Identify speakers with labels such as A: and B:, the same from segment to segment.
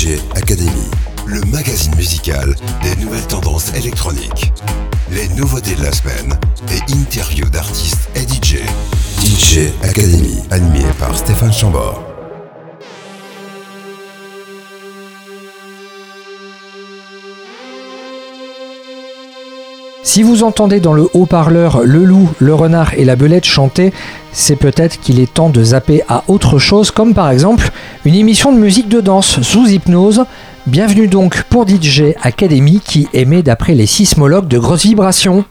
A: DJ Academy, le magazine musical des nouvelles tendances électroniques. Les nouveautés de la semaine et interviews d'artistes et DJ. DJ Academy, animé par Stéphane Chambord.
B: Si vous entendez dans le haut-parleur le loup, le renard et la belette chanter, c'est peut-être qu'il est temps de zapper à autre chose, comme par exemple une émission de musique de danse sous hypnose. Bienvenue donc pour DJ Academy qui émet d'après les sismologues de grosses vibrations.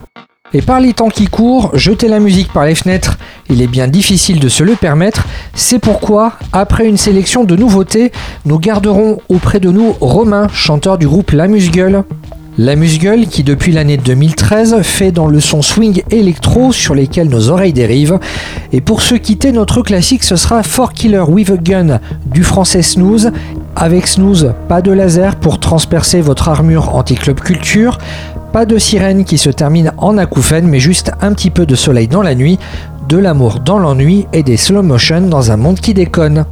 B: Et par les temps qui courent, jeter la musique par les fenêtres, il est bien difficile de se le permettre. C'est pourquoi, après une sélection de nouveautés, nous garderons auprès de nous Romain, chanteur du groupe La Musgueule. La Musgueule qui depuis l'année 2013 fait dans le son swing électro sur lesquels nos oreilles dérivent. Et pour se quitter, notre classique ce sera For Killer with a Gun du français Snooze. Avec Snooze, pas de laser pour transpercer votre armure anti-club culture. Pas de sirène qui se termine en acouphène, mais juste un petit peu de soleil dans la nuit, de l'amour dans l'ennui et des slow motion dans un monde qui déconne.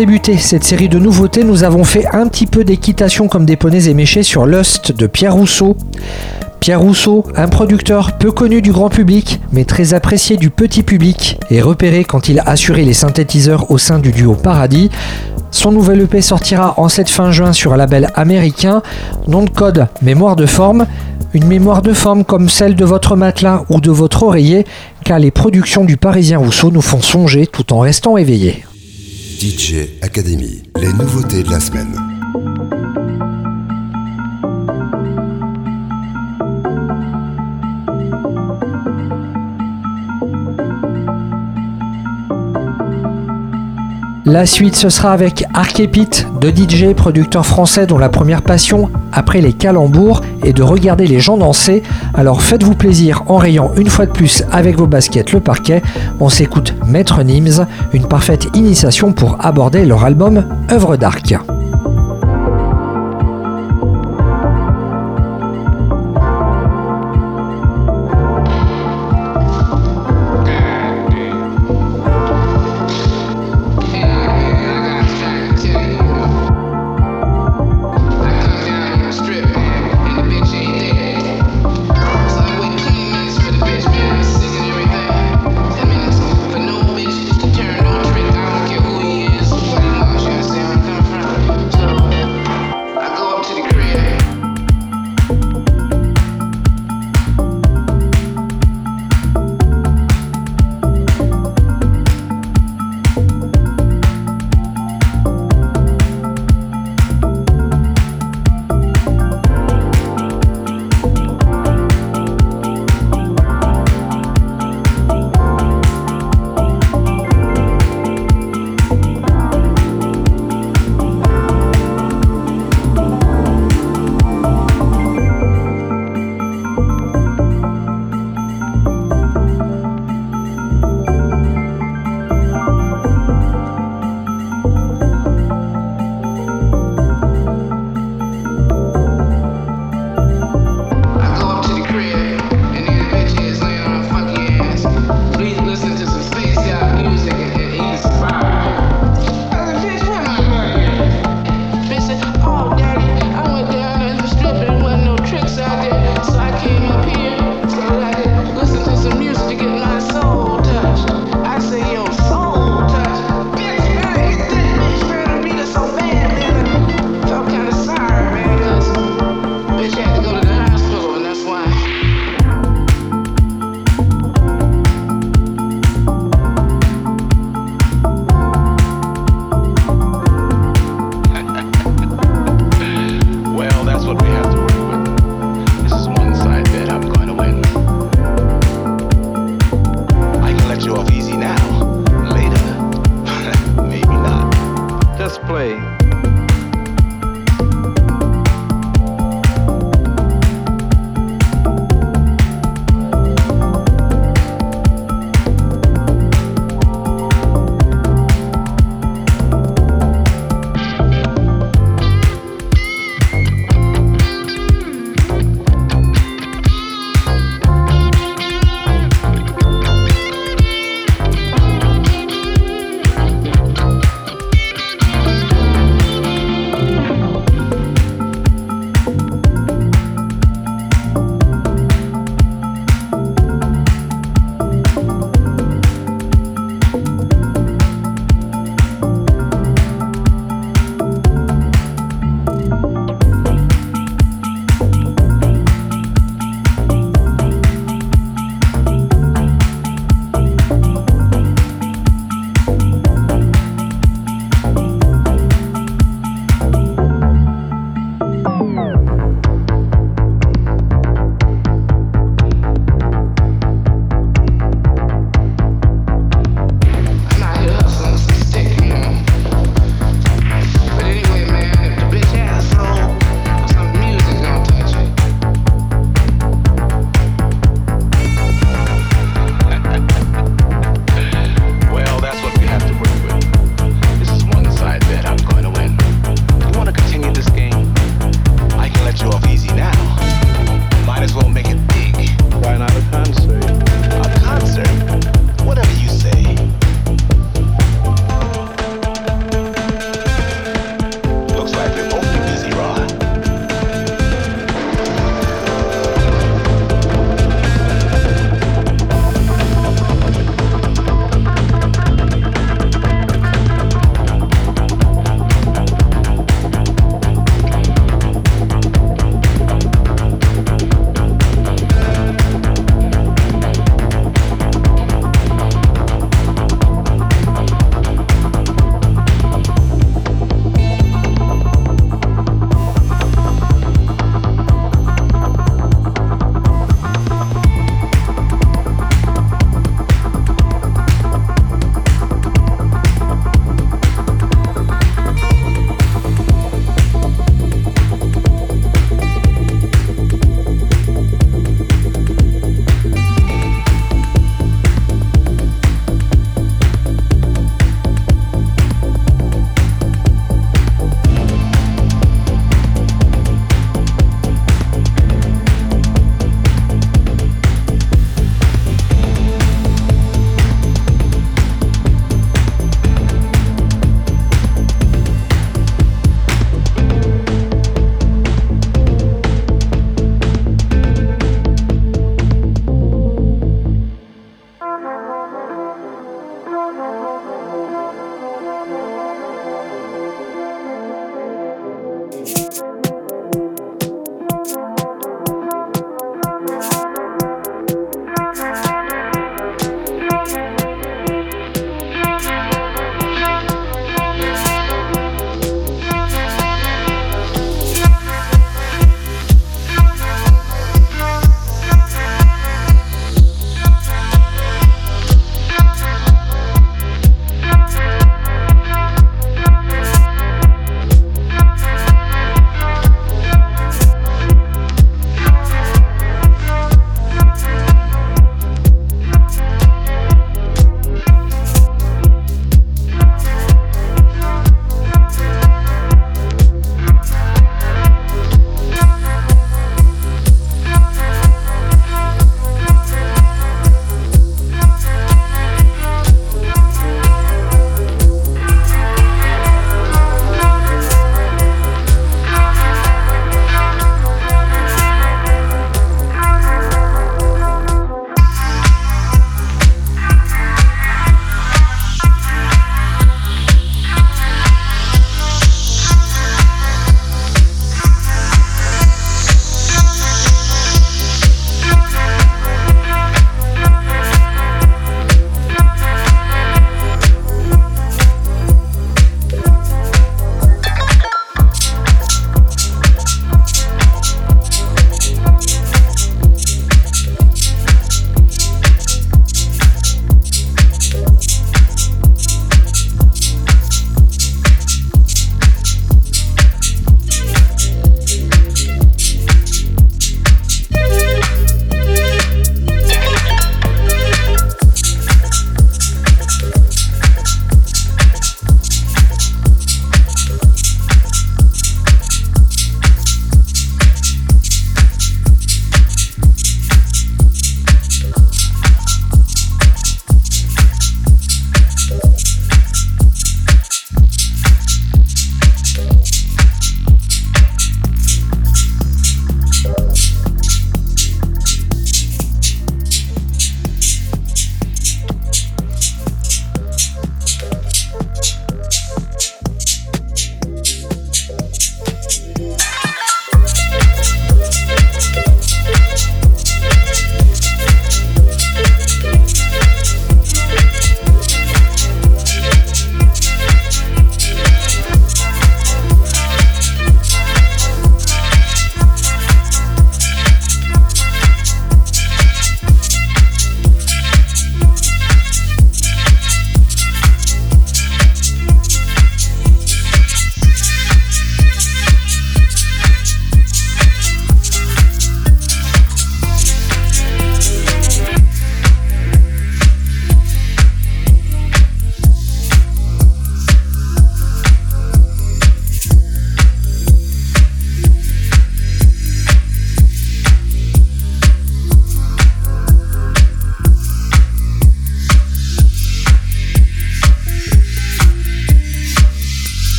B: Débuter cette série de nouveautés, nous avons fait un petit peu d'équitation comme des poneys éméchés sur Lust de Pierre Rousseau. Pierre Rousseau, un producteur peu connu du grand public, mais très apprécié du petit public, et repéré quand il a assuré les synthétiseurs au sein du duo Paradis. Son nouvel EP sortira en cette fin juin sur un label américain, nom de code Mémoire de forme, une mémoire de forme comme celle de votre matelas ou de votre oreiller, car les productions du Parisien Rousseau nous font songer tout en restant éveillés.
A: DJ Academy, les nouveautés de la semaine.
B: La suite, ce sera avec Archépite, de DJ, producteur français dont la première passion, après les calembours, est de regarder les gens danser. Alors faites-vous plaisir en rayant une fois de plus avec vos baskets le parquet. On s'écoute Maître Nims, une parfaite initiation pour aborder leur album Œuvre d'Arc.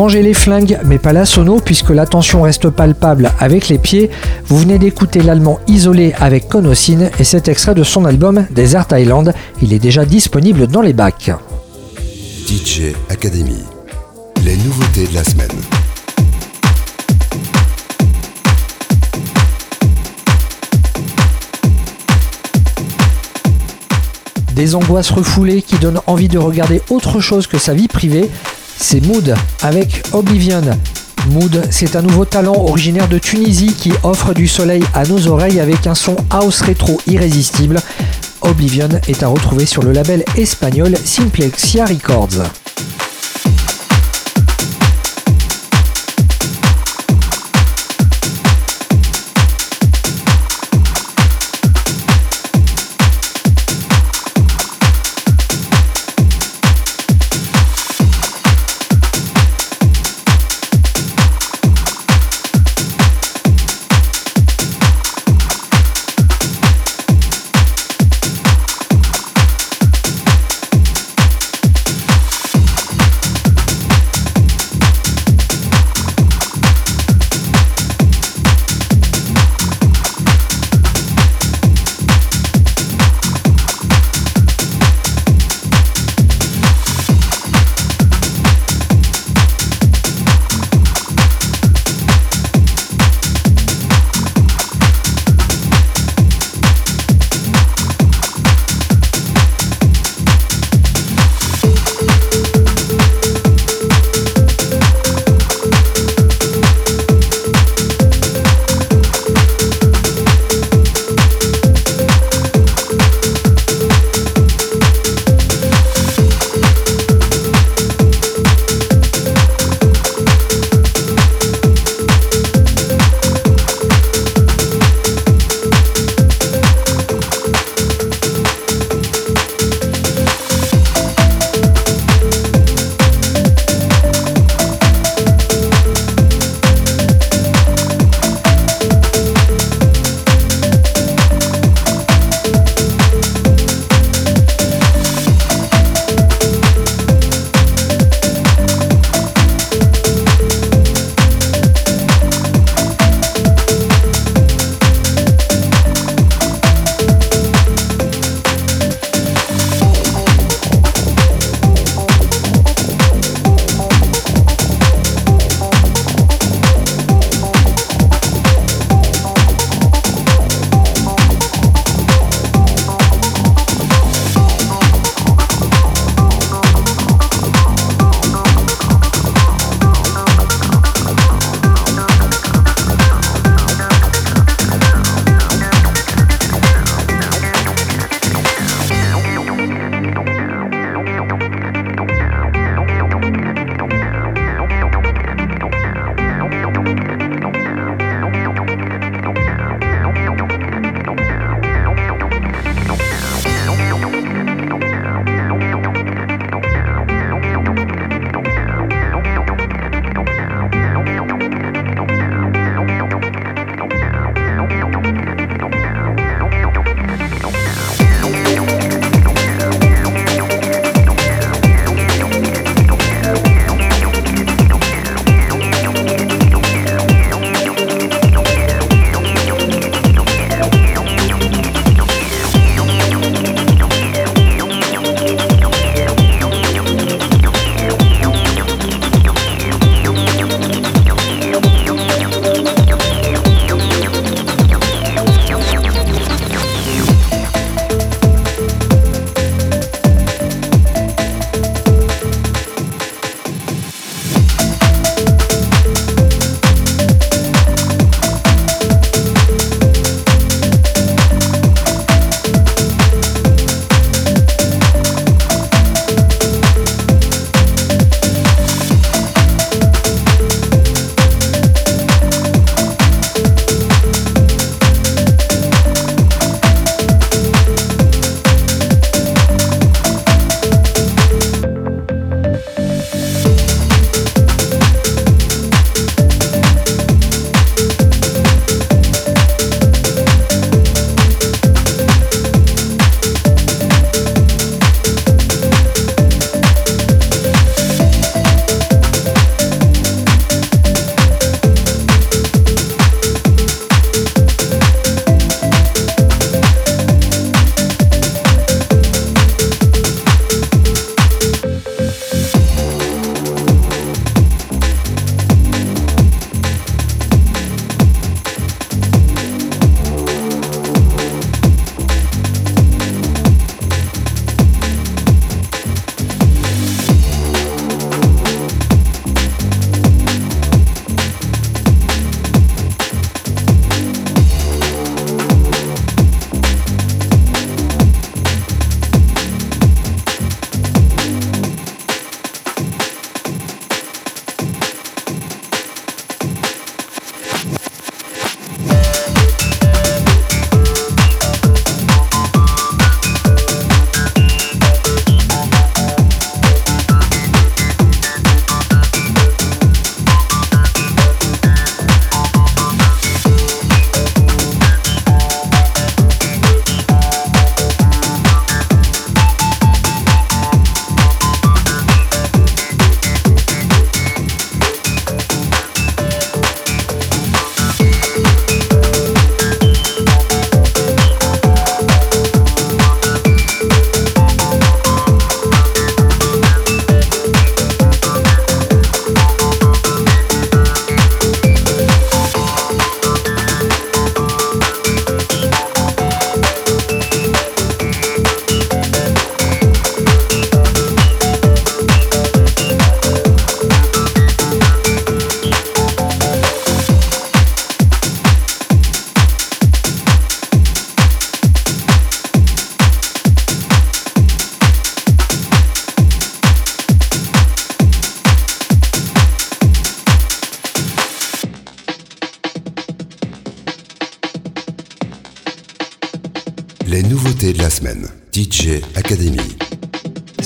B: Rangez les flingues, mais pas la sono, puisque la tension reste palpable avec les pieds. Vous venez d'écouter l'allemand isolé avec Konosin et cet extrait de son album Desert Island. Il est déjà disponible dans les bacs.
A: DJ Academy, les nouveautés de la semaine.
B: Des angoisses refoulées qui donnent envie de regarder autre chose que sa vie privée, c'est Mood avec Oblivion. Mood, c'est un nouveau talent originaire de Tunisie qui offre du soleil à nos oreilles avec un son house rétro irrésistible. Oblivion est à retrouver sur le label espagnol Simplexia Records.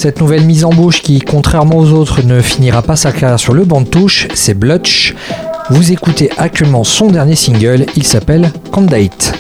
C: Cette nouvelle mise en bouche qui, contrairement aux autres, ne finira pas sa carrière sur le banc de touche, c'est Blutch. Vous écoutez actuellement son dernier single, il s'appelle Candidate.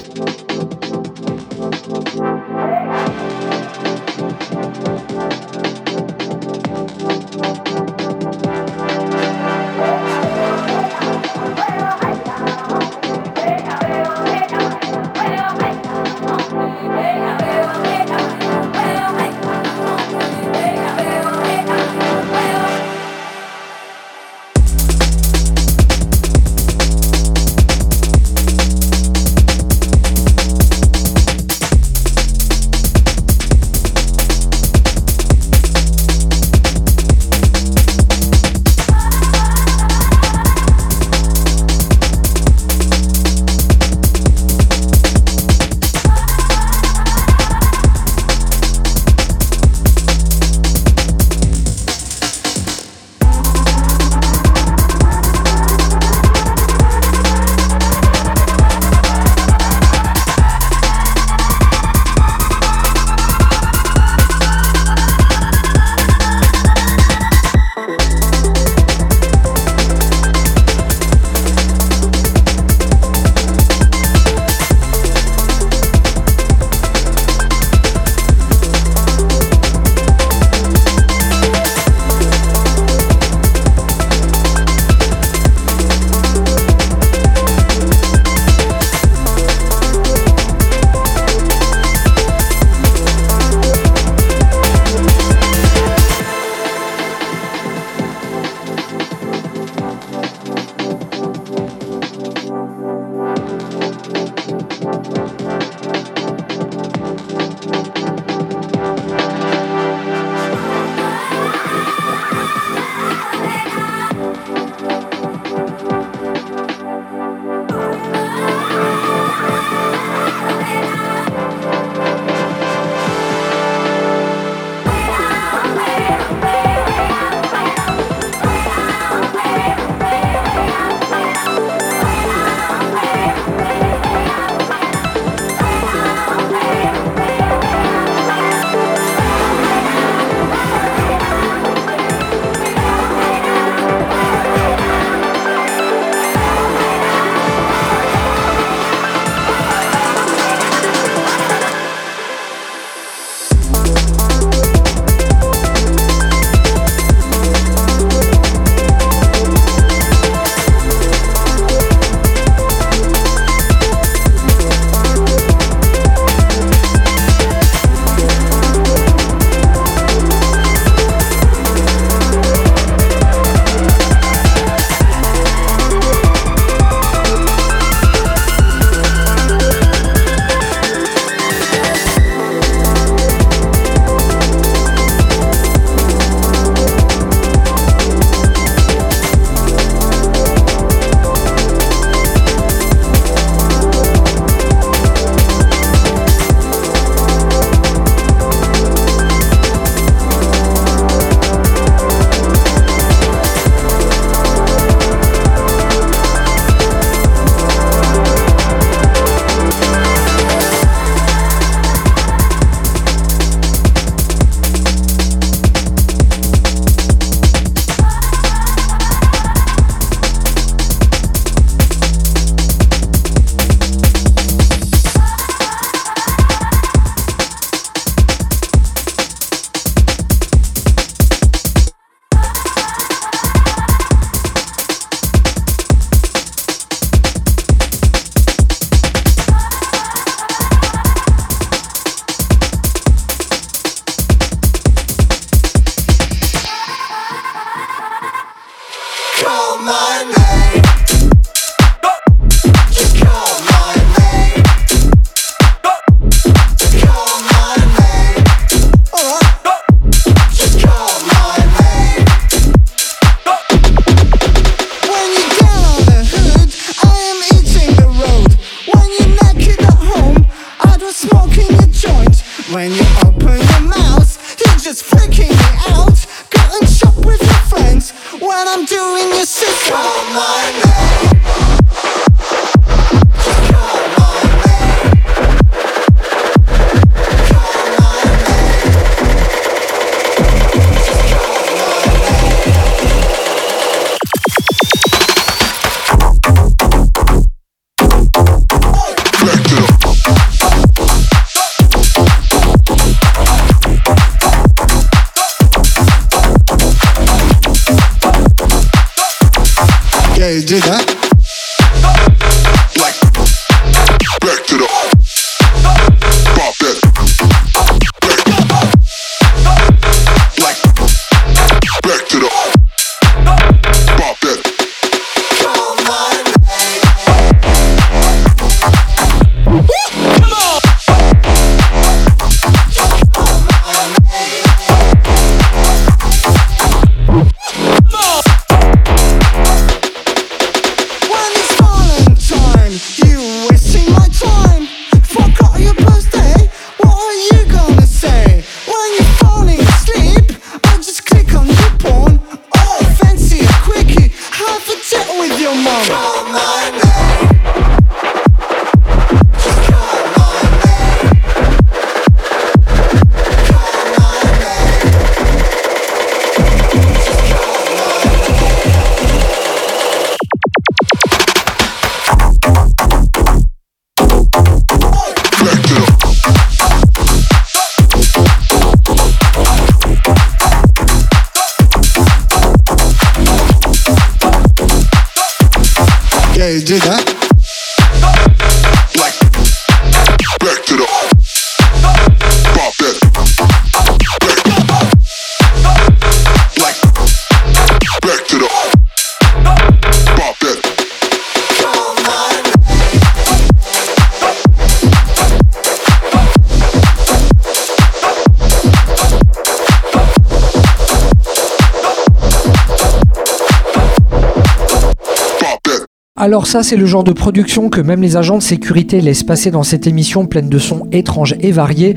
B: Alors ça, c'est le genre de production que même les agents de sécurité laissent passer dans cette émission pleine de sons étranges et variés.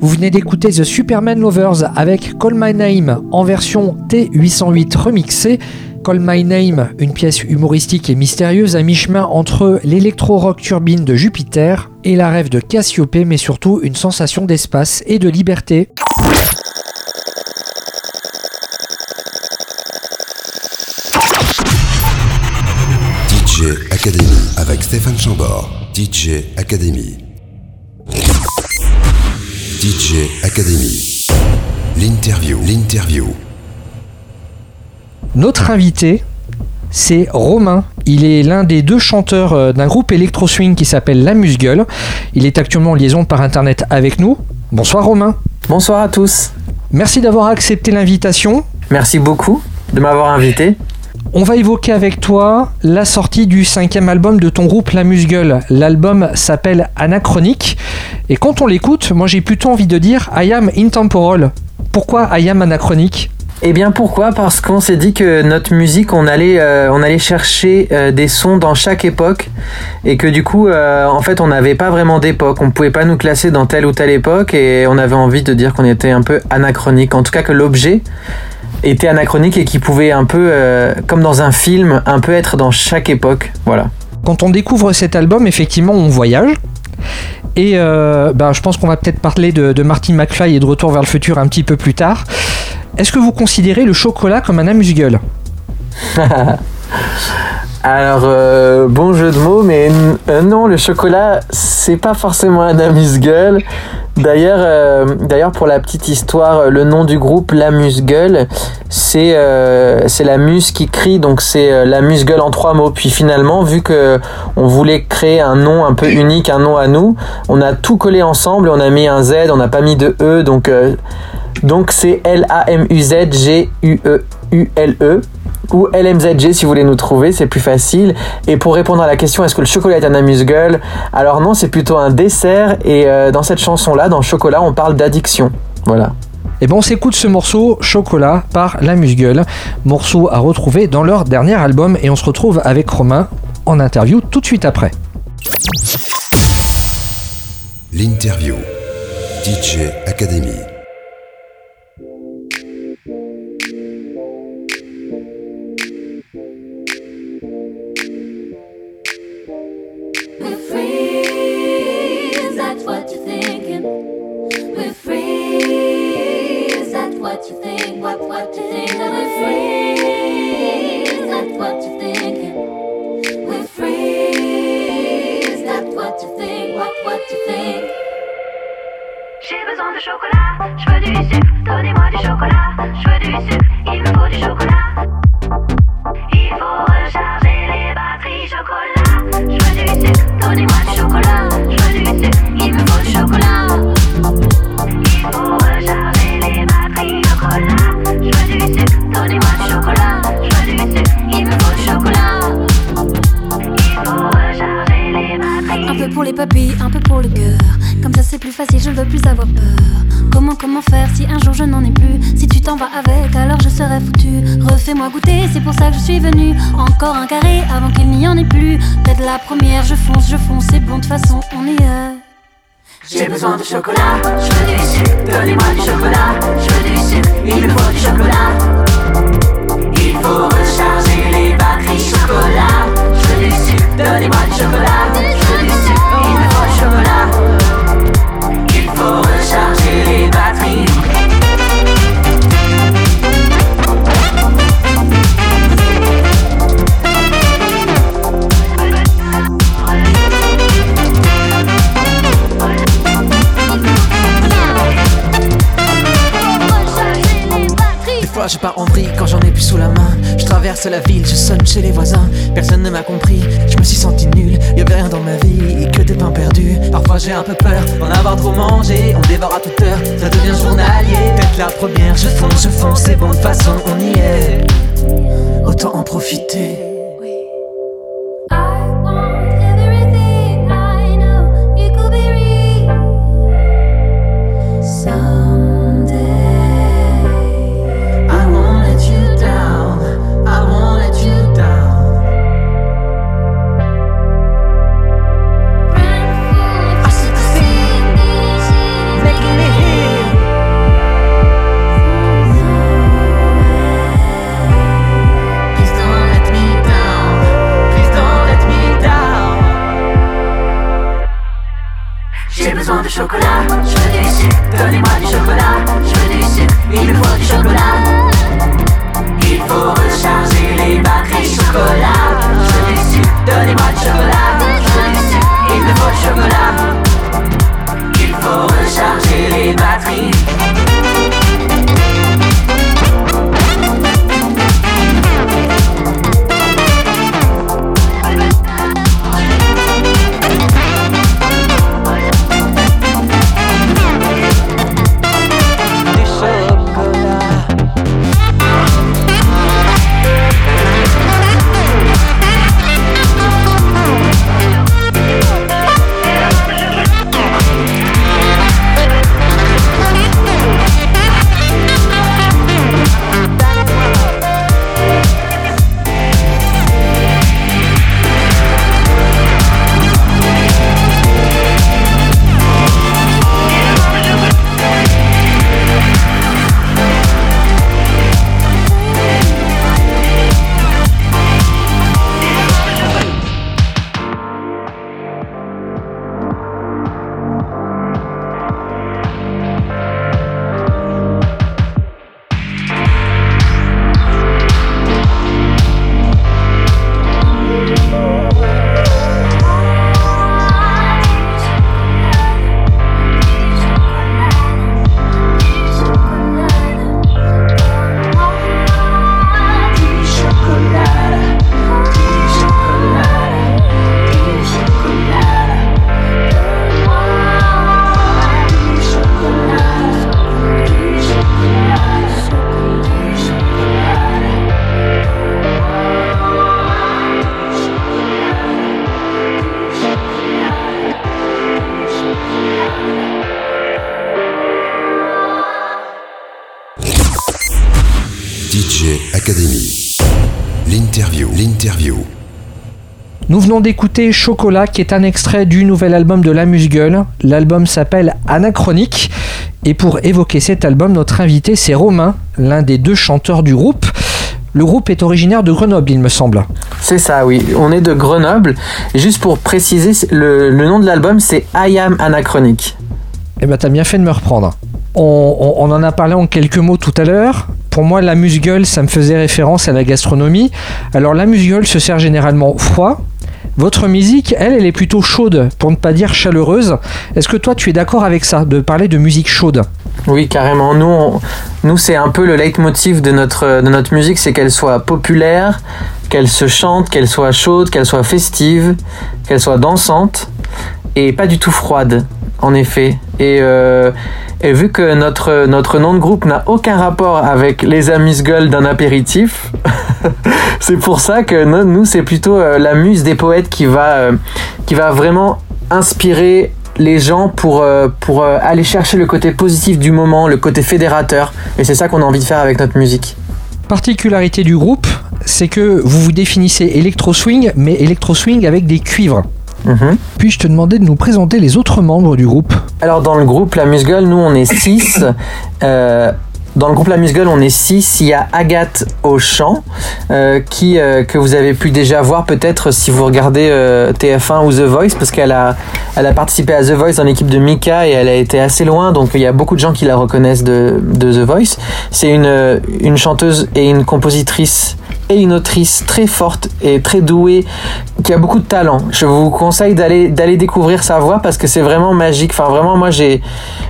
B: Vous venez d'écouter The Superman Lovers avec Call My Name en version T808 remixée. Call My Name, une pièce humoristique et mystérieuse à mi-chemin entre l'électro-rock turbine de Jupiter et la rêve de Cassiopée, mais surtout une sensation d'espace et de liberté.
A: Academy avec Stéphane Chambord. DJ Academy. DJ Academy. L'interview. L'interview.
B: Notre invité, c'est Romain. Il est l'un des deux chanteurs euh, d'un groupe électro-swing qui s'appelle La Musgueule. Il est actuellement en liaison par internet avec nous. Bonsoir Romain.
D: Bonsoir à tous.
B: Merci d'avoir accepté l'invitation.
D: Merci beaucoup de m'avoir invité.
B: On va évoquer avec toi la sortie du cinquième album de ton groupe La Musgueule. L'album s'appelle Anachronique. Et quand on l'écoute, moi j'ai plutôt envie de dire I am intemporal. Pourquoi I am anachronique?
D: Eh bien pourquoi? Parce qu'on s'est dit que notre musique, on allait, euh, on allait chercher euh, des sons dans chaque époque et que du coup, euh, en fait, on n'avait pas vraiment d'époque. On pouvait pas nous classer dans telle ou telle époque et on avait envie de dire qu'on était un peu anachronique. En tout cas, que l'objet était anachronique et qui pouvait un peu, euh, comme dans un film, un peu être dans chaque époque. Voilà.
B: Quand on découvre cet album, effectivement, on voyage. Et euh, ben, je pense qu'on va peut-être parler de, de Martin McFly et de Retour vers le futur un petit peu plus tard. Est-ce que vous considérez le chocolat comme un amuse-gueule?
D: Alors, euh, bon jeu de mots, mais non, le chocolat, c'est pas forcément un amuse-gueule. D'ailleurs, euh, d'ailleurs, pour la petite histoire, le nom du groupe l'amuse-gueule, c'est euh, c'est la muse qui crie, donc c'est l'amuse-gueule en trois mots. Puis finalement, vu que on voulait créer un nom un peu unique, un nom à nous, on a tout collé ensemble, on a mis un Z, on n'a pas mis de E, donc donc c'est L A M U Z G U E U L E ou LMZG si vous voulez nous trouver, c'est plus facile. Et pour répondre à la question est-ce que le chocolat est un amuse-gueule? Alors non, c'est plutôt un dessert et euh, dans cette chanson-là, dans Chocolat, on parle d'addiction. Voilà.
B: Et eh bon, on s'écoute ce morceau Chocolat par La Musgueule, morceau à retrouver dans leur dernier album et on se retrouve avec Romain en interview tout de suite après.
A: L'interview DJ Academy.
B: d'écouter Chocolat, qui est un extrait du nouvel album de La Musgueule. L'album s'appelle Anachronique. Et pour évoquer cet album, notre invité, c'est Romain, l'un des deux chanteurs du groupe. Le groupe est originaire de Grenoble, il me semble.
D: C'est ça, oui. On est de Grenoble. Juste pour préciser, le, nom de l'album, c'est I Am Anachronique.
B: Eh ben, t'as bien fait de me reprendre. On, on, en a parlé en quelques mots tout à l'heure. Pour moi, la musgueule, ça me faisait référence à la gastronomie. Alors, la musgueule se sert généralement froid, votre musique, elle, elle est plutôt chaude, pour ne pas dire chaleureuse. Est-ce que toi, tu es d'accord avec ça, de parler de musique chaude?
D: Oui, carrément. Nous, nous c'est un peu le leitmotiv de notre, de notre musique, c'est qu'elle soit populaire, qu'elle se chante, qu'elle soit chaude, qu'elle soit festive, qu'elle soit dansante et pas du tout froide, en effet. Et, euh, et vu que notre, notre nom de groupe n'a aucun rapport avec les amuse-gueules d'un apéritif, c'est pour ça que no- nous, c'est plutôt euh, la muse des poètes qui va, euh, qui va vraiment inspirer les gens pour, euh, pour aller chercher le côté positif du moment, le côté fédérateur. Et c'est ça qu'on a envie de faire avec notre musique.
B: Particularité du groupe, c'est que vous vous définissez électro-swing, mais électro-swing avec des cuivres.
D: Mhm.
B: Puis je te demandais de nous présenter les autres membres du groupe.
D: Alors dans le groupe La Musgueule, nous on est 6. dans le groupe La Musgueule, on est 6. Il y a Agathe au chant, euh, qui, euh, que vous avez pu déjà voir peut-être si vous regardez euh, TF1 ou The Voice, parce qu'elle a, elle a participé à The Voice dans l'équipe de Mika et elle a été assez loin, donc il y a beaucoup de gens qui la reconnaissent de, de The Voice. C'est une, euh, une chanteuse et une compositrice et une autrice très forte et très douée qui a beaucoup de talent. Je vous conseille d'aller découvrir sa voix parce que c'est vraiment magique. Enfin vraiment moi j'ai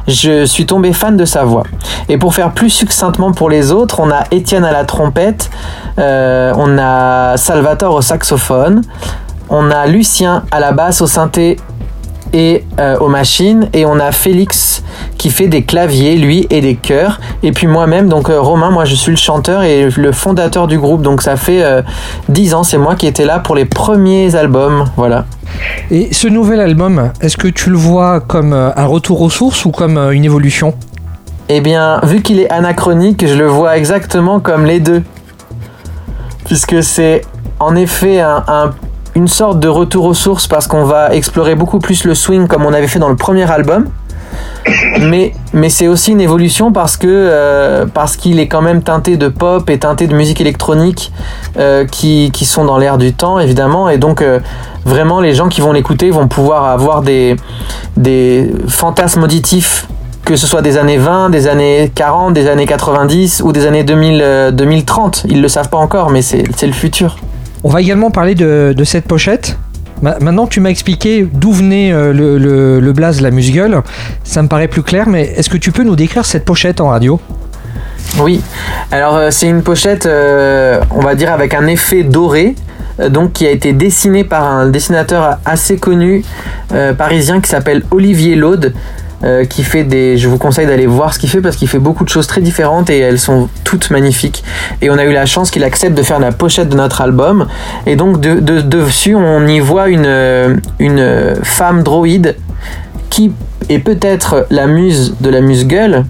D: je suis tombé fan de sa voix. Et pour faire plus succinctement pour les autres, on a Étienne à la trompette, euh, on a Salvatore au saxophone, on a Lucien à la basse au synthé et euh, aux machines et on a Félix qui fait des claviers lui et des chœurs et puis moi-même donc euh, Romain moi je suis le chanteur et le fondateur du groupe donc ça fait euh, 10 ans c'est moi qui étais là pour les premiers albums voilà
B: Et ce nouvel album, est-ce que tu le vois comme euh, un retour aux sources ou comme une évolution?
D: Eh bien, vu qu'il est anachronique, je le vois exactement comme les deux. Puisque c'est en effet un- un- une sorte de retour aux sources parce qu'on va explorer beaucoup plus le swing comme on avait fait dans le premier album. Mais, mais c'est aussi une évolution parce que euh, parce qu'il est quand même teinté de pop et teinté de musique électronique euh, qui, qui sont dans l'air du temps évidemment et donc euh, vraiment les gens qui vont l'écouter vont pouvoir avoir des, des fantasmes auditifs que ce soit des années 20, des années 40, des années 90 ou des années 2000, euh, 2030. Ils le savent pas encore, mais c'est le futur.
B: On va également parler de, cette pochette. Ma- Maintenant, tu m'as expliqué d'où venait euh, le, le, le blaze, la musgueule. Ça me paraît plus clair, mais est-ce que tu peux nous décrire cette pochette en radio?
D: Oui, alors euh, c'est une pochette, euh, on va dire, avec un effet doré. Donc, qui a été dessiné par un dessinateur assez connu parisien qui s'appelle Olivier Laude, euh, qui fait des. Je vous conseille d'aller voir ce qu'il fait parce qu'il fait beaucoup de choses très différentes et elles sont toutes magnifiques. Et on a eu la chance qu'il accepte de faire la pochette de notre album. Et donc de, de- dessus, on y voit une, euh, une femme droïde qui est peut-être la muse de la muse-gueule,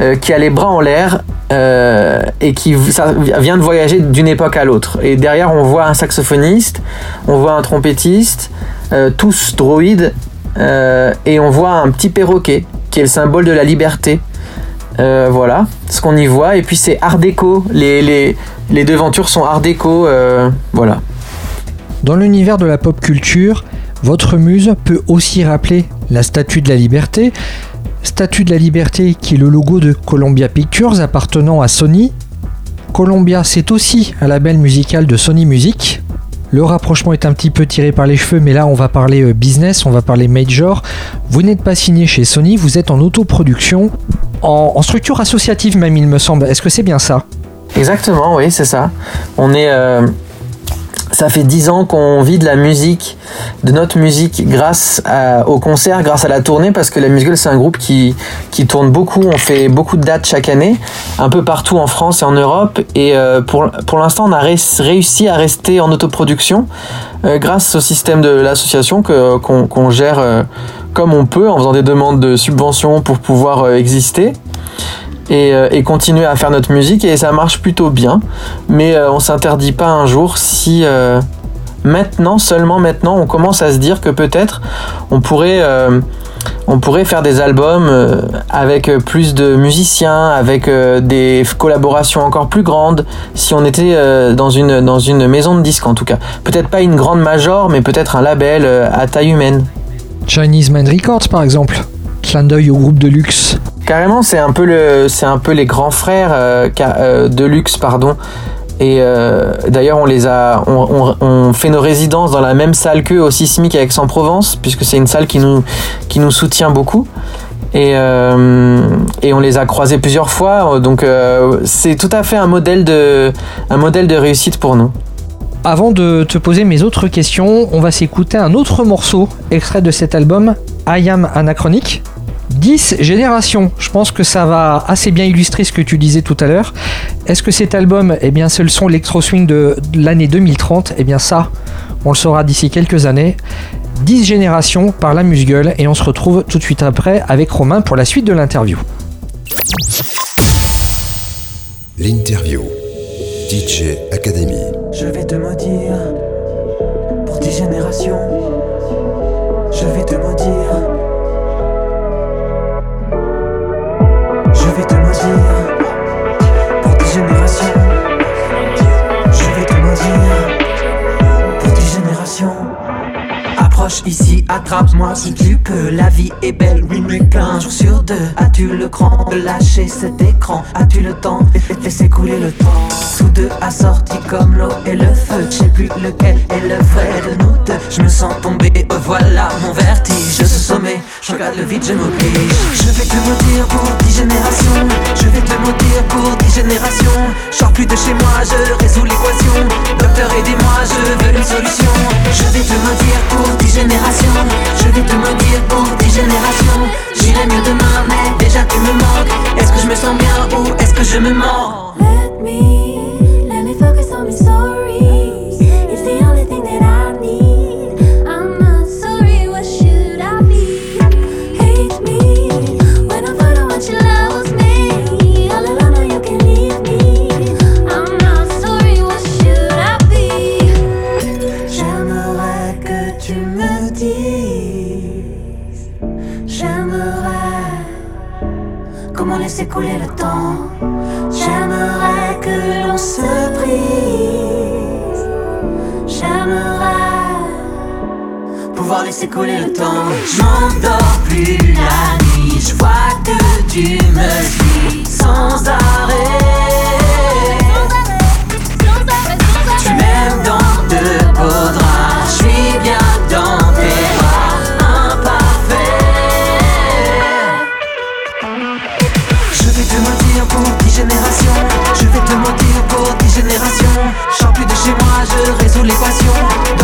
D: euh, qui a les bras en l'air euh, et qui vient de voyager d'une époque à l'autre. Et derrière, on voit un saxophoniste, on voit un trompettiste, euh, tous droïdes, euh, et on voit un petit perroquet qui est le symbole de la liberté. Euh, voilà ce qu'on y voit. Et puis c'est art déco, les, devantures sont art déco, euh, voilà.
B: Dans l'univers de la pop culture, votre muse peut aussi rappeler la Statue de la Liberté. Statue de la Liberté qui est le logo de Columbia Pictures appartenant à Sony. Columbia, c'est aussi un label musical de Sony Music. Le rapprochement est un petit peu tiré par les cheveux, mais là on va parler euh, business, on va parler major. Vous n'êtes pas signé chez Sony, vous êtes en autoproduction, en, en structure associative même il me semble. Est-ce que c'est bien ça?
D: Exactement, oui, c'est ça. On est. euh, ça fait dix ans qu'on vit de la musique, de notre musique grâce à- au concert, grâce à la tournée, parce que la Musgueule, c'est un groupe qui, qui tourne beaucoup. On fait beaucoup de dates chaque année, un peu partout en France et en Europe. Et euh, pour, pour l'instant, on a ré- réussi à rester en autoproduction euh, grâce au système de l'association qu'on gère euh, comme on peut, en faisant des demandes de subventions pour pouvoir exister et, euh, et continuer à faire notre musique et ça marche plutôt bien. Mais euh, on s'interdit pas un jour si euh, maintenant, seulement maintenant, on commence à se dire que peut-être on pourrait, on pourrait faire des albums avec plus de musiciens, avec des collaborations encore plus grandes, si on était dans, une, dans une maison de disques en tout cas. Peut-être pas une grande major, mais peut-être un label à taille humaine.
B: Chinese Man Records par exemple. Clin d'œil au groupe de luxe.
D: Carrément, c'est un peu le, c'est un peu les grands frères euh, euh, de luxe, pardon, Et euh, d'ailleurs, on les a, on, fait nos résidences dans la même salle qu'eux au Sismic à Aix-en-Provence, puisque c'est une salle qui nous, qui nous soutient beaucoup. Et, et on les a croisés plusieurs fois, donc c'est tout à fait un modèle de, un modèle de réussite pour nous.
B: Avant de te poser mes autres questions, on va s'écouter un autre morceau extrait de cet album, I Am Anachronique. 10 générations, je pense que ça va assez bien illustrer ce que tu disais tout à l'heure. Est-ce que cet album, eh bien, c'est le son électro swing de, de l'année 2030 Eh bien, ça, on le saura d'ici quelques années. 10 générations par la Musgueule et on se retrouve tout de suite après avec Romain pour la suite de l'interview.
A: L'interview. DJ Academy.
E: Je vais te maudire pour dix générations. Ici, attrape-moi si tu peux. La vie est belle, oui, mais qu'un jour sur deux. As-tu le cran de lâcher cet écran? As-tu le temps de laisser couler le temps? Tous deux assortis comme l'eau et le feu. Je sais plus lequel est le vrai de nous deux. Je me sens tomber, oh, voilà mon vertige. Ce sommet, je regarde le vide, je m'oblige. Je vais te maudire pour dix générations. Je vais te maudire pour dix générations. Je sors plus de chez moi, je résous l'équation. Docteur, aidez-moi, je veux une solution. Je vais te maudire pour dix générations. Je vais te maudire pour dix générations. J'irai mieux demain, mais déjà tu me manques. Est-ce que je me sens bien ou est-ce que je me mens? Pouvoir laisser couler le temps? Je m'endors plus la nuit. Je vois que tu me suis sans arrêt. Tu m'aimes dans deux beaux draps. Je suis bien dans tes bras imparfaits. Je vais te mentir pour dix générations. Je vais te mentir pour dix générations. Je sors plus de chez moi, je résous l'équation. Docteur,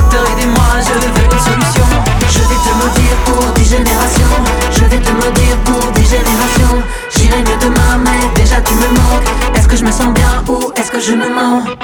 E: pour dix générations. Je vais te mentir pour dix générations. J'irai mieux demain, mais déjà tu me manques. Est-ce que je me sens bien ou est-ce que je me mens?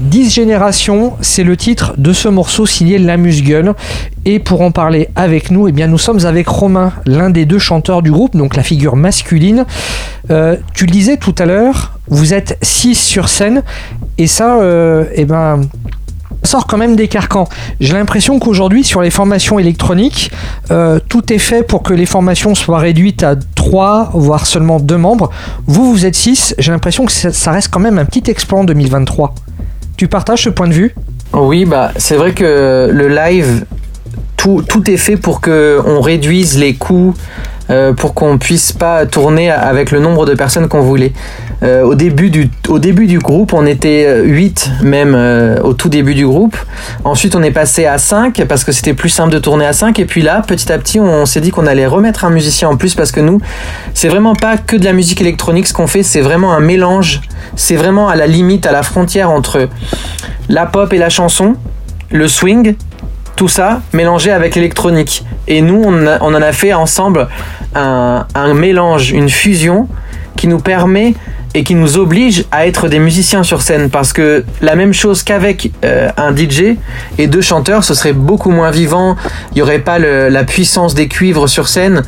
B: 10 générations, c'est le titre de ce morceau signé Lamusgueule. Et pour en parler avec nous, eh bien, nous sommes avec Romain, l'un des deux chanteurs du groupe, donc la figure masculine. Euh, tu le disais tout à l'heure, vous êtes 6 sur scène, et ça, euh, eh ben, sort quand même des carcans. J'ai l'impression qu'aujourd'hui, sur les formations électroniques, euh, tout est fait pour que les formations soient réduites à 3, voire seulement 2 membres. Vous, vous êtes 6, j'ai l'impression que ça reste quand même un petit exploit en 2023. Tu partages ce point de vue
D: Oui, bah c'est vrai que le live, tout, tout est fait pour que on réduise les coûts, euh, pour qu'on puisse pas tourner avec le nombre de personnes qu'on voulait. Euh, au, début du, au début du groupe, on était 8 même euh, au tout début du groupe. Ensuite, on est passé à 5 parce que c'était plus simple de tourner à 5. Et puis là, petit à petit, on s'est dit qu'on allait remettre un musicien en plus parce que nous, c'est vraiment pas que de la musique électronique ce qu'on fait, c'est vraiment un mélange. C'est vraiment à la limite, à la frontière entre la pop et la chanson, le swing, tout ça mélangé avec l'électronique. Et nous, on, en a fait ensemble un, mélange, une fusion qui nous permet et qui nous oblige à être des musiciens sur scène. Parce que la même chose qu'avec euh, un DJ et deux chanteurs ce serait beaucoup moins vivant. Il n'y aurait pas la puissance des cuivres sur scène.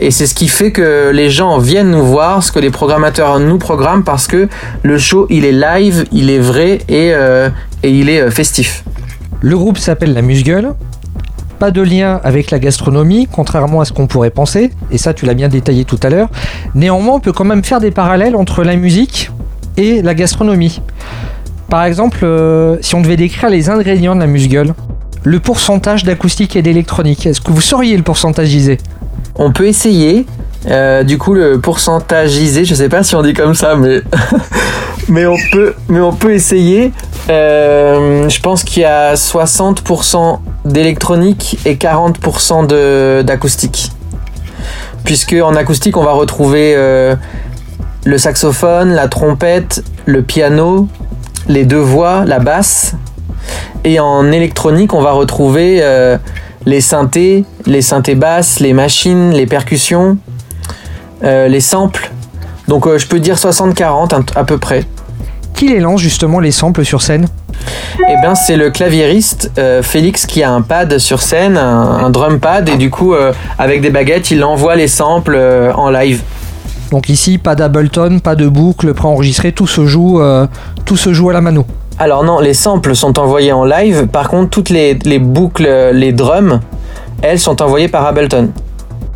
D: Et c'est ce qui fait que les gens viennent nous voir ce que les programmateurs nous programment parce que le show il est live il est vrai et, euh, il est euh, festif
B: Le groupe s'appelle La Musgueule. Pas de lien avec la gastronomie, contrairement à ce qu'on pourrait penser, et ça tu l'as bien détaillé tout à l'heure. Néanmoins, on peut quand même faire des parallèles entre la musique et la gastronomie. Par exemple, euh, si on devait décrire les ingrédients de la musgueule, le pourcentage d'acoustique et d'électronique, est-ce que vous sauriez le pourcentagiser?
D: On peut essayer. Euh, du coup, le pourcentagisé, je sais pas si on dit comme ça, mais mais on peut, mais on peut essayer. Euh, je pense qu'il y a 60% d'électronique et 40% de d'acoustique. Puisque en acoustique, on va retrouver euh, le saxophone, la trompette, le piano, les deux voix, la basse. Et en électronique, on va retrouver euh, les synthés, les synthés basses, les machines, les percussions, les samples. Donc euh, je peux dire 60-40 un- à peu près.
B: Qui les lance justement les samples sur scène?
D: Et bien c'est le claviériste euh, Félix qui a un pad sur scène, un, un drum pad, et du coup euh, avec des baguettes il envoie les samples en live.
B: Donc ici, pas d'Ableton, pas de boucle préenregistrée, tout se joue, tout se joue à la mano.
D: Alors non, les samples sont envoyés en live, par contre toutes les, les boucles, les drums, elles sont envoyées par Ableton.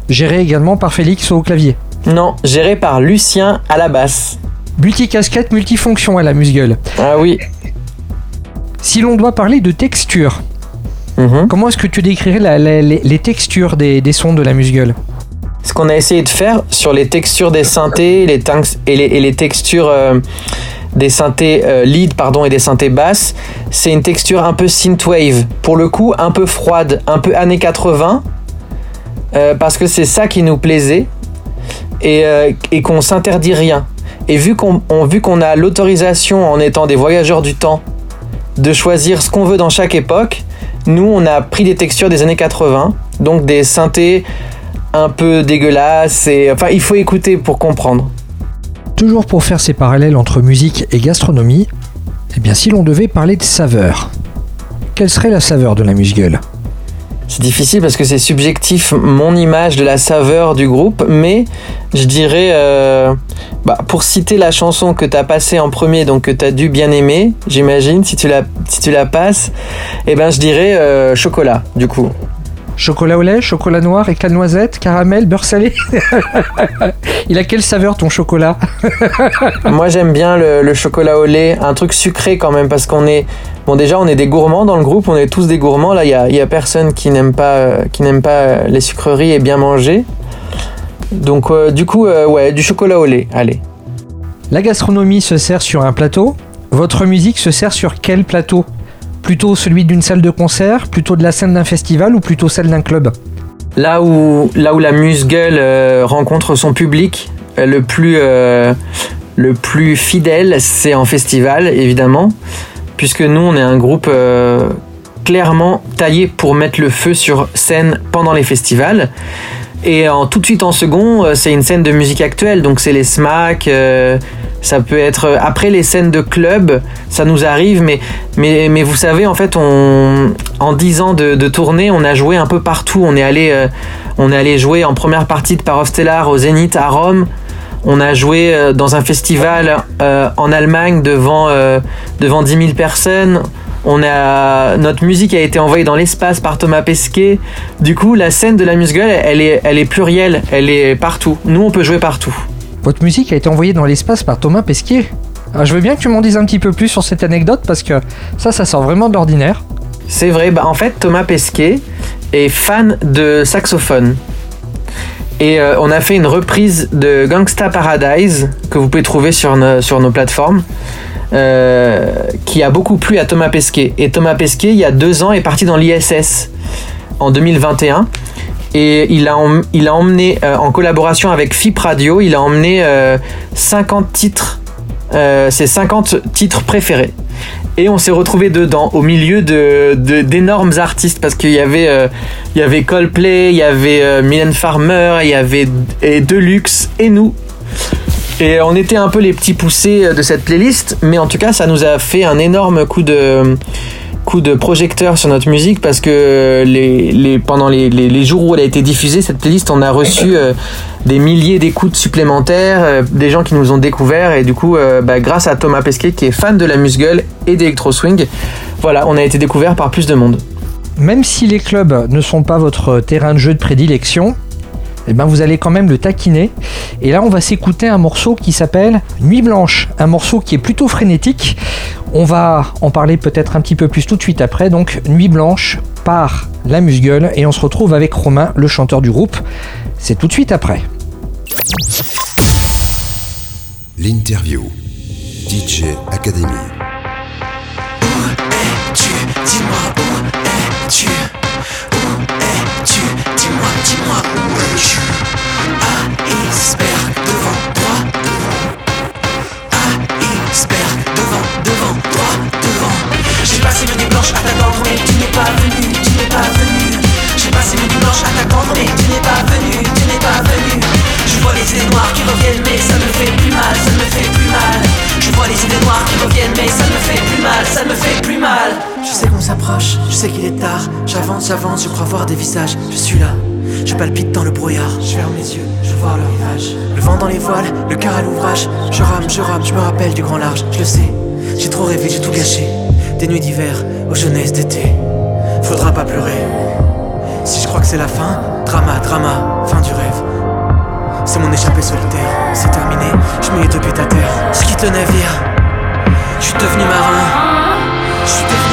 B: Géré également par Félix au clavier.
D: Non, géré par Lucien à la basse.
B: Multicasquette, multifonction à la musgueule.
D: Ah oui.
B: Si l'on doit parler de texture,
D: Mhm.
B: comment est-ce que tu décrirais la- la- les, les textures des, des sons de la musgueule?
D: Ce qu'on a essayé de faire sur les textures des synthés les tanks- et, les, et les textures euh, des synthés euh, lead pardon, et des synthés basses, c'est une texture un peu synthwave. Pour le coup, un peu froide, un peu années 80, euh, parce que c'est ça qui nous plaisait et, euh, et qu'on s'interdit rien. Et vu qu'on a l'autorisation en étant des voyageurs du temps de choisir ce qu'on veut dans chaque époque, nous on a pris des textures des années 80, donc des synthés un peu dégueulasses et enfin il faut écouter pour comprendre.
B: Toujours pour faire ces parallèles entre musique et gastronomie, eh bien si l'on devait parler de saveur, quelle serait la saveur de la musgueule
D: C'est difficile parce que c'est subjectif mon image de la saveur du groupe, mais je dirais, euh, bah, pour citer la chanson que tu as passée en premier, donc que tu as dû bien aimer, j'imagine, si, tu la- si tu la passes, eh ben je dirais euh, chocolat, du coup.
B: Chocolat au lait, chocolat noir, éclat de noisette, caramel, beurre salé Il a quelle saveur ton chocolat
D: Moi j'aime bien le, le chocolat au lait, un truc sucré quand même, parce qu'on est... Bon déjà on est des gourmands dans le groupe, on est tous des gourmands, là il y a, il y a personne qui n'aime pas, euh, qui n'aime pas euh, les sucreries et bien manger. Donc euh, du coup, euh, ouais, du chocolat au lait, allez.
B: La gastronomie se sert sur un plateau? Votre musique se sert sur quel plateau? Plutôt celui d'une salle de concert, plutôt de la scène d'un festival ou plutôt celle d'un club?
D: Là où, là où la Musgueule euh, rencontre son public euh, le plus, euh, le plus fidèle, c'est en festival, évidemment. Puisque nous, on est un groupe clairement taillé pour mettre le feu sur scène pendant les festivals. Et en, tout de suite en second, c'est une scène de musique actuelle, donc c'est les SMAC, ça peut être euh, après les scènes de club, ça nous arrive, mais, mais, vous savez, en fait, on, en 10 ans de, tournée, on a joué un peu partout. On est allé, euh, on est allé jouer en première partie de Parov Stellar au Zénith à Rome. On a joué euh, dans un festival en Allemagne devant, devant 10 000 personnes. On a, notre musique a été envoyée dans l'espace par Thomas Pesquet. Du coup, la scène de la Musgueule, elle est, elle est plurielle, elle est partout. Nous, on peut jouer partout.
B: Votre musique a été envoyée dans l'espace par Thomas Pesquet. Alors, je veux bien que tu m'en dises un petit peu plus sur cette anecdote parce que ça, ça sort vraiment de l'ordinaire.
D: C'est vrai, bah en fait Thomas Pesquet est fan de saxophone. Et euh, on a fait une reprise de Gangsta Paradise que vous pouvez trouver sur, nos- sur nos plateformes. euh, qui a beaucoup plu à Thomas Pesquet. Et Thomas Pesquet, il y a deux ans, est parti dans l'ISS en 2021. Et il a, il a emmené, euh, en collaboration avec FIP Radio, il a emmené euh, 50 titres, euh, ses 50 titres préférés. Et on s'est retrouvé dedans, au milieu de, de- d'énormes artistes, parce qu'il y avait, euh, y avait Coldplay, il y avait euh, Mylène Farmer, il y avait et Deluxe et nous. Et on était un peu les petits poussés de cette playlist, mais en tout cas, ça nous a fait un énorme coup de coup de projecteur sur notre musique parce que pendant les, jours où elle a été diffusée, cette playlist, on a reçu euh, des milliers d'écoutes supplémentaires, euh, des gens qui nous ont découverts et du coup, euh, bah, grâce à Thomas Pesquet qui est fan de la muscle et d'Electro Swing, voilà, on a été découvert par plus de monde.
B: Même si les clubs ne sont pas votre terrain de jeu de prédilection, eh ben vous allez quand même le taquiner. Et là, on va s'écouter un morceau qui s'appelle Nuit Blanche, un morceau qui est plutôt frénétique. On va en parler peut-être un petit peu plus tout de suite après. Donc, Nuit Blanche par la Musgueule et on se retrouve avec Romain, le chanteur du groupe. C'est tout de suite après.
A: L'interview. DJ Academy.
E: Dis-moi où es-tu? Où es-tu? Dis-moi, dis-moi es-tu Iceberg devant toi Iceberg devant, devant toi, devant J'ai passé une nuit blanche à t'attendre mais tu n'es pas venu, tu n'es pas venu J'ai passé une nuit blanche à t'attendre mais tu n'es pas venu, tu n'es pas venu idées noires qui reviennent mais ça me fait plus mal, ça me fait plus mal. Je vois les idées noires qui reviennent mais ça me fait plus mal, ça me fait plus mal. Je sais qu'on s'approche, je sais qu'il est tard. J'avance, j'avance, je crois voir des visages. Je suis là, je palpite dans le brouillard. Je ferme les yeux, je vois le rivage. Le vent dans les voiles, le cœur à l'ouvrage. Je rame, je rame, je me rappelle du grand large. Je le sais, j'ai trop rêvé, j'ai tout gâché. Des nuits d'hiver aux jeunesses d'été. Faudra pas pleurer. Si je crois que c'est la fin, drama, drama, fin du rêve c'est mon échappée solitaire, c'est terminé, je mets les deux à terre. Je quitte le navire, je suis devenu marin, je suis devenu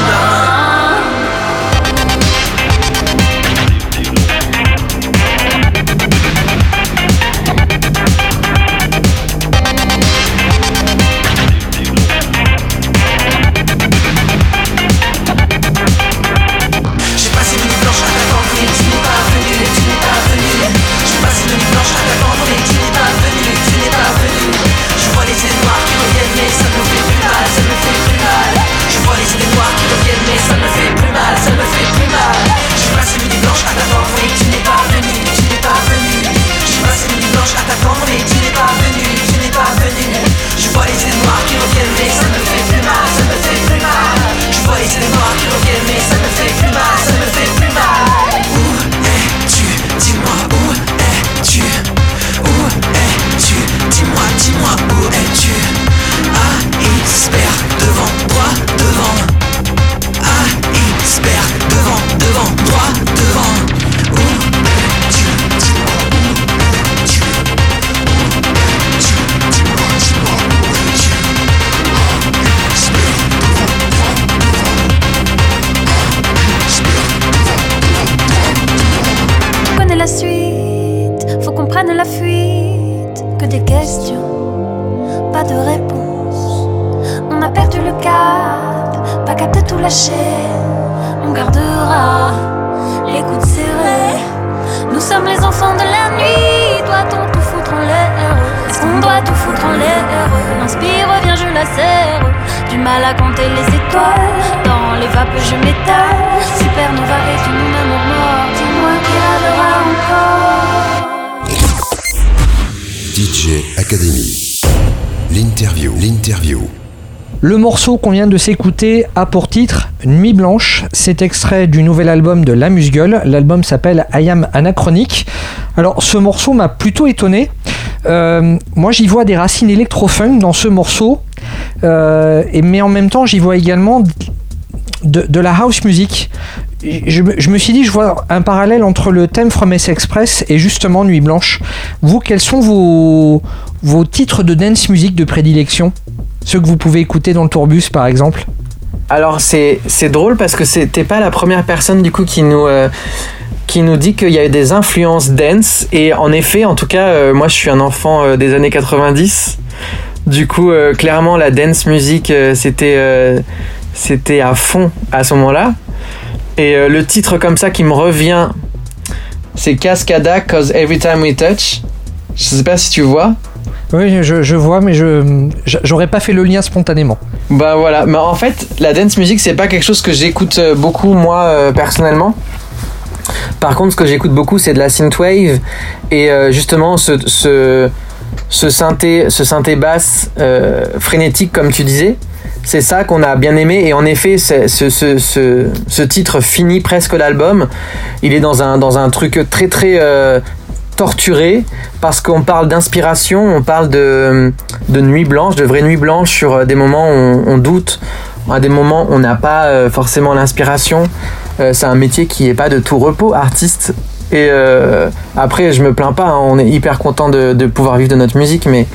F: qu'on
B: vient de s'écouter a pour titre Nuit Blanche. C'est extrait du nouvel album de La Musgueule. L'album s'appelle I Am Anachronique. Alors, ce morceau m'a plutôt étonné. Euh, moi, j'y vois des racines électro-funk dans ce morceau. Euh, et, mais en même temps, j'y vois également de, la house music. Je, me- je me suis dit, je vois un parallèle entre le thème From S Express et justement Nuit Blanche. Vous, quels sont vos, vos titres de dance music de prédilection? Ceux que vous pouvez écouter dans le tourbus, par exemple
D: Alors c'est drôle parce que c'était pas la première personne du coup qui nous euh, qui nous dit qu'il y a des influences dance. Et en effet, en tout cas, euh, moi je suis un enfant euh, des années 90. Du coup, clairement, la dance music, c'était c'était à fond à ce moment-là. Et le titre comme ça qui me revient, c'est Cascada, Cause Every Time We Touch. Je sais pas si tu vois.
B: Oui, je, je vois, mais je j'aurais pas fait le lien spontanément.
D: Bah voilà, mais en fait, la dance music, c'est pas quelque chose que j'écoute euh, beaucoup moi euh, personnellement. Par contre, ce que j'écoute beaucoup, c'est de la synthwave et euh, justement ce, ce, ce synthé, ce synthé basse frénétique, comme tu disais. C'est ça qu'on a bien aimé et en effet, ce, ce, ce, titre finit presque l'album. Il est dans un, dans un truc très très torturé parce qu'on parle d'inspiration, on parle de, de nuit blanche, de vraie nuit blanche sur euh, des moments où on, doute, à des moments où on n'a pas euh, forcément l'inspiration. Euh, c'est un métier qui n'est pas de tout repos, artiste. Et après, je me plains pas, hein, on est hyper content de, pouvoir vivre de notre musique, mais,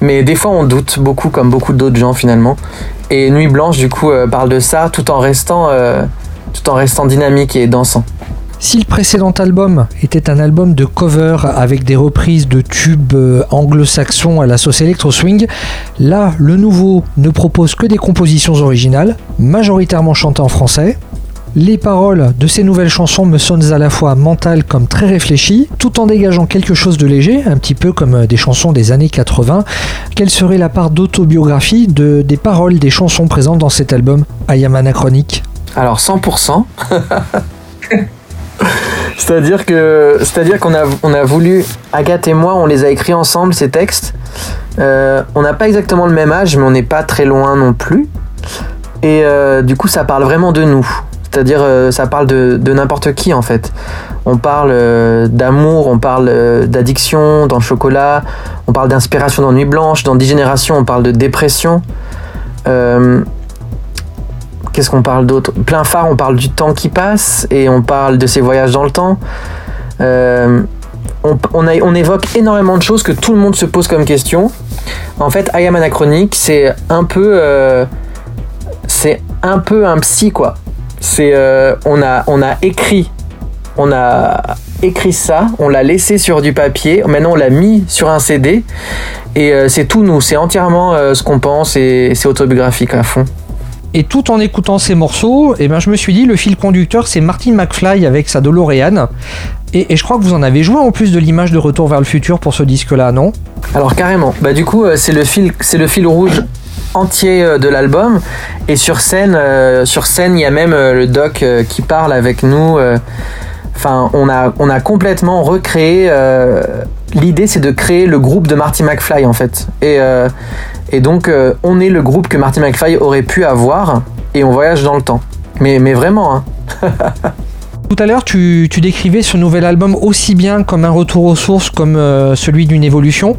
D: mais des fois on doute beaucoup, comme beaucoup d'autres gens finalement. Et Nuit Blanche, du coup, parle de ça tout en restant, tout en restant dynamique et dansant.
B: Si le précédent album était un album de cover avec des reprises de tubes euh, anglo-saxons à la sauce électro swing, là le nouveau ne propose que des compositions originales, majoritairement chantées en français. Les paroles de ces nouvelles chansons me sonnent à la fois mentales comme très réfléchies, tout en dégageant quelque chose de léger, un petit peu comme euh, des chansons des années 80. Quelle serait la part d'autobiographie de, des paroles des chansons présentes dans cet album I Am Anachronique?
D: Alors 100%. C'est-à-dire que, c'est-à-dire qu'on a, on a voulu, Agathe et moi, on les a écrits ensemble ces textes. Euh, on n'a pas exactement le même âge, mais on n'est pas très loin non plus. Et euh, du coup, ça parle vraiment de nous. C'est-à-dire, euh, ça parle de, de n'importe qui en fait. On parle euh, d'amour, on parle euh, d'addiction dans chocolat, on parle d'inspiration dans Nuit Blanche, dans 10 générations, on parle de dépression. Qu'est-ce qu'on parle d'autre? Plein phare, on parle du temps qui passe et on parle de ses voyages dans le temps. Euh, on, évoque énormément de choses que tout le monde se pose comme question. En fait, I Am Anachronique, c'est un peu, euh, c'est un peu un psy quoi. C'est, euh, on a, on a écrit, on a écrit ça, on l'a laissé sur du papier. Maintenant, on l'a mis sur un CD et c'est tout nous. C'est entièrement ce qu'on pense et c'est autobiographique à fond.
B: Et tout en écoutant ces morceaux, eh ben, je me suis dit, le fil conducteur, c'est Martin McFly avec sa DeLorean. Et, je crois que vous en avez joué en plus de l'image de Retour vers le futur pour ce disque-là, non?
D: Alors carrément. Bah du coup, euh, c'est le fil, rouge entier euh, de l'album. Et sur scène, euh, sur scène, il y a même le doc qui parle avec nous. Enfin, on a, complètement recréé. L'idée, c'est de créer le groupe de Marty McFly en fait. Et, et donc, euh, on est le groupe que Marty McFly aurait pu avoir. Et on voyage dans le temps. Mais, mais vraiment, hein.
B: Tout à l'heure, tu, tu décrivais ce nouvel album aussi bien comme un retour aux sources comme euh, celui d'une évolution.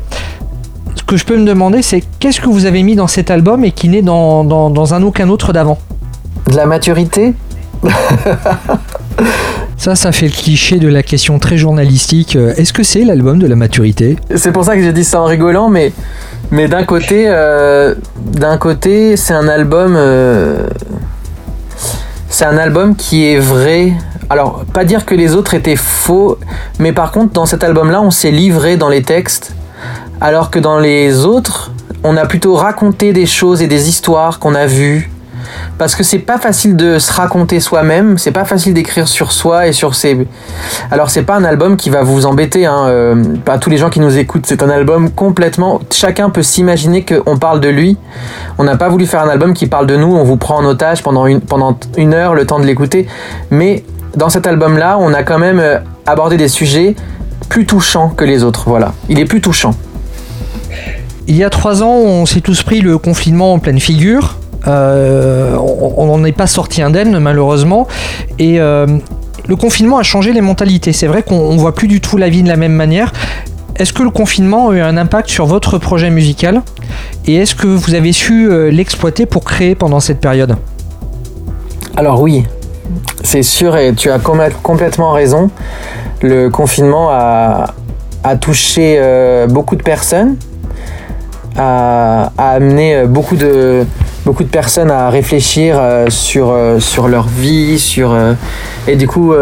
B: Ce que je peux me demander, c'est qu'est-ce que vous avez mis dans cet album et qui n'est dans, dans, dans un aucun autre d'avant?
D: De la maturité?
B: Ça, ça fait le cliché de la question très journalistique. euh, Est-ce que c'est l'album de la maturité?
D: C'est pour ça que j'ai dit ça en rigolant, mais, mais d'un côté, euh, côté, c'est un album, euh, c'est un album qui est vrai. Alors, pas dire que les autres étaient faux, mais par contre, dans cet album-là, on s'est livré dans les textes, alors que dans les autres, on a plutôt raconté des choses et des histoires qu'on a vues. Parce que c'est pas facile de se raconter soi-même, c'est pas facile d'écrire sur soi et sur ses. Alors c'est pas un album qui va vous embêter, hein, euh, pas tous les gens qui nous écoutent. C'est un album complètement. Chacun peut s'imaginer qu'on parle de lui. On n'a pas voulu faire un album qui parle de nous. On vous prend en otage pendant une pendant une heure le temps de l'écouter. Mais dans cet album-là, on a quand même euh, abordé des sujets plus touchants que les autres. Voilà, il est plus touchant.
B: Il y a trois ans, on s'est tous pris le confinement en pleine figure. Euh, on n'en est pas sorti indemne, malheureusement. Et euh, le confinement a changé les mentalités. C'est vrai qu'on on voit plus du tout la vie de la même manière. Est-ce que le confinement a eu un impact sur votre projet musical? Et est-ce que vous avez su euh, l'exploiter pour créer pendant cette période?
D: Alors oui, c'est sûr et tu as com- complètement raison. Le confinement a, touché beaucoup de personnes, a, amené beaucoup de, beaucoup de personnes à réfléchir euh, sur, euh, sur leur vie, sur euh, et du coup,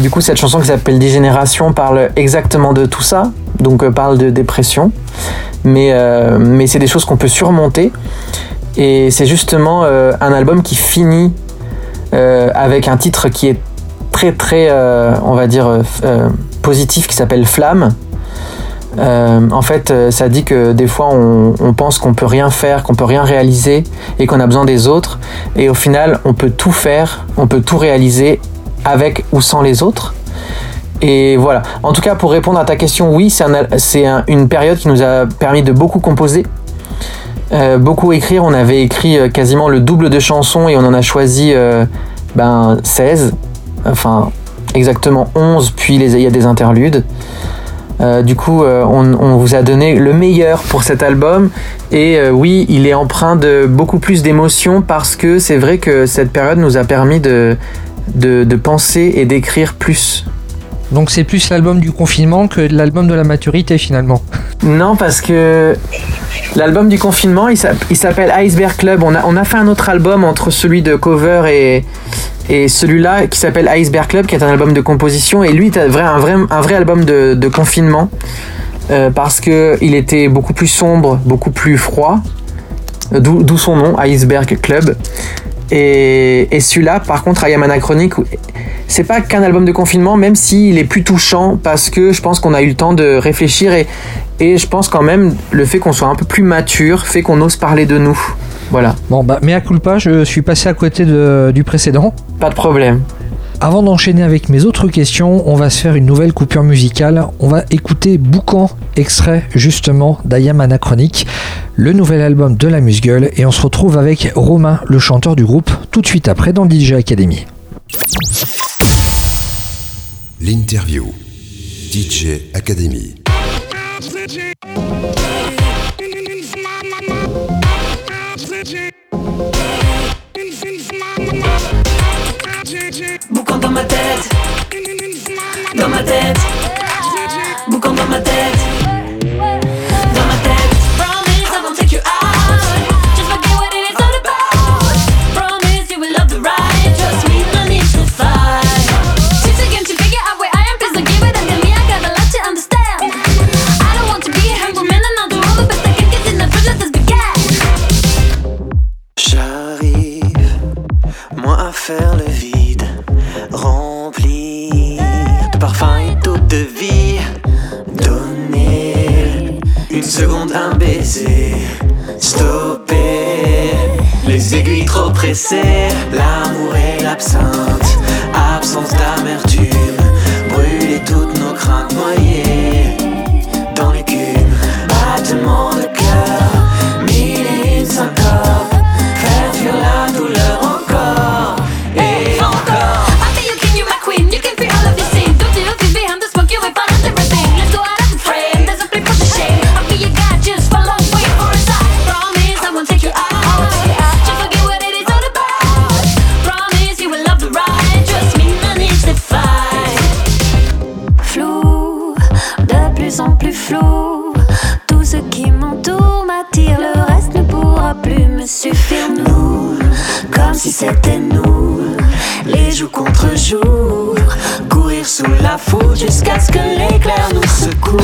D: du coup cette chanson qui s'appelle Dégénération parle exactement de tout ça, donc parle de dépression, mais, mais c'est des choses qu'on peut surmonter et c'est justement un album qui finit avec un titre qui est très très, on va dire, positif qui s'appelle Flamme. Euh, en fait, euh, ça dit que des fois, on, pense qu'on peut rien faire, qu'on peut rien réaliser et qu'on a besoin des autres. Et au final, on peut tout faire, on peut tout réaliser avec ou sans les autres. Et voilà. En tout cas, pour répondre à ta question, oui, c'est une période qui nous a permis de beaucoup composer, euh, beaucoup écrire. On avait écrit quasiment le double de chansons et on en a choisi euh, ben, 16. Enfin, exactement 11, puis il y a des interludes. Euh, du coup, euh, on, on vous a donné le meilleur pour cet album. Et euh, oui, il est empreint de beaucoup plus d'émotions parce que c'est vrai que cette période nous a permis de, de, de penser et d'écrire plus.
B: Donc c'est plus l'album du confinement que l'album de la maturité finalement.
D: Non, parce que l'album du confinement, il s'app- il s'appelle Iceberg Club. On a, on a fait un autre album entre celui de cover et, et celui-là qui s'appelle Iceberg Club, qui est un album de composition. Et lui, vrai, un, vrai, un vrai album de, confinement. euh, parce que il était beaucoup plus sombre, beaucoup plus froid. Euh, D'où son nom, Iceberg Club. Et, celui-là, par contre, I Am Anachronic, c'est pas qu'un album de confinement, même s'il est plus touchant, parce que je pense qu'on a eu le temps de réfléchir et, je pense quand même le fait qu'on soit un peu plus mature fait qu'on ose parler de nous. Voilà,
B: Bon bah mea culpa, je suis passé à côté du précédent.
D: Pas de problème.
B: Avant d'enchaîner avec mes autres questions, on va se faire une nouvelle coupure musicale. On va écouter Boucan, extrait justement d'Ayam Anachronique, le nouvel album de la Musgueule, et on se retrouve avec Romain, le chanteur du groupe, tout de suite après dans DJ Academy.
A: L'interview. DJ Academy.
E: Ma tête, dans ma tête, boucan dans ma tête,
G: seconde, un baiser, stopper les aiguilles trop pressées, l'amour et l'absinthe, absence d'amertume, brûler toutes nos craintes noyées. Dans l'écume, battement de cœur,
F: si c'était nous,
G: Les jours contre jours, courir sous la foudre jusqu'à ce que l'éclair nous secoue.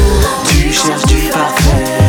G: Tu cherches du parfait,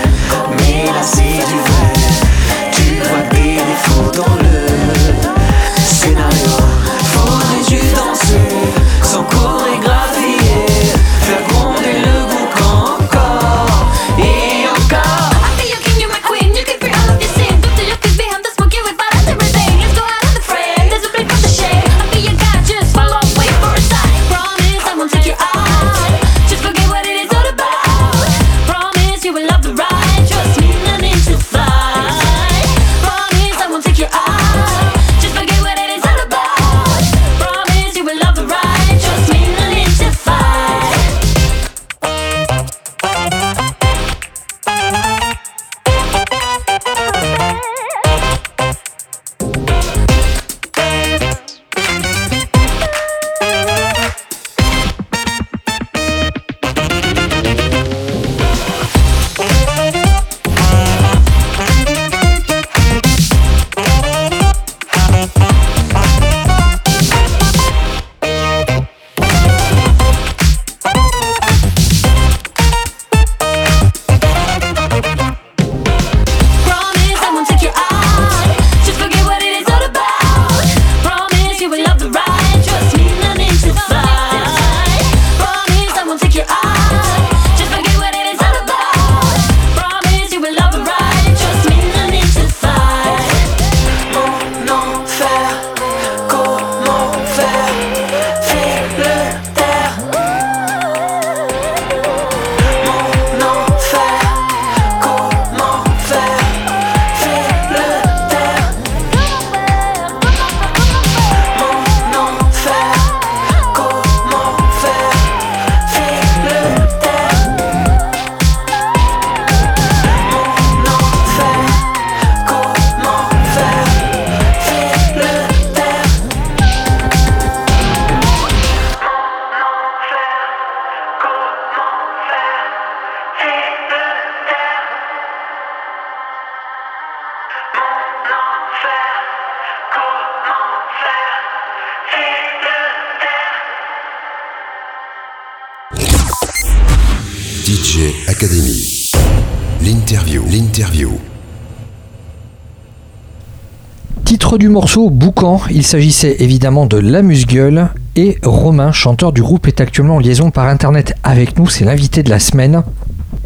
B: Du morceau Boucan, il s'agissait évidemment de l'amuse-gueule et Romain, chanteur du groupe, est actuellement en liaison par internet avec nous, c'est l'invité de la semaine.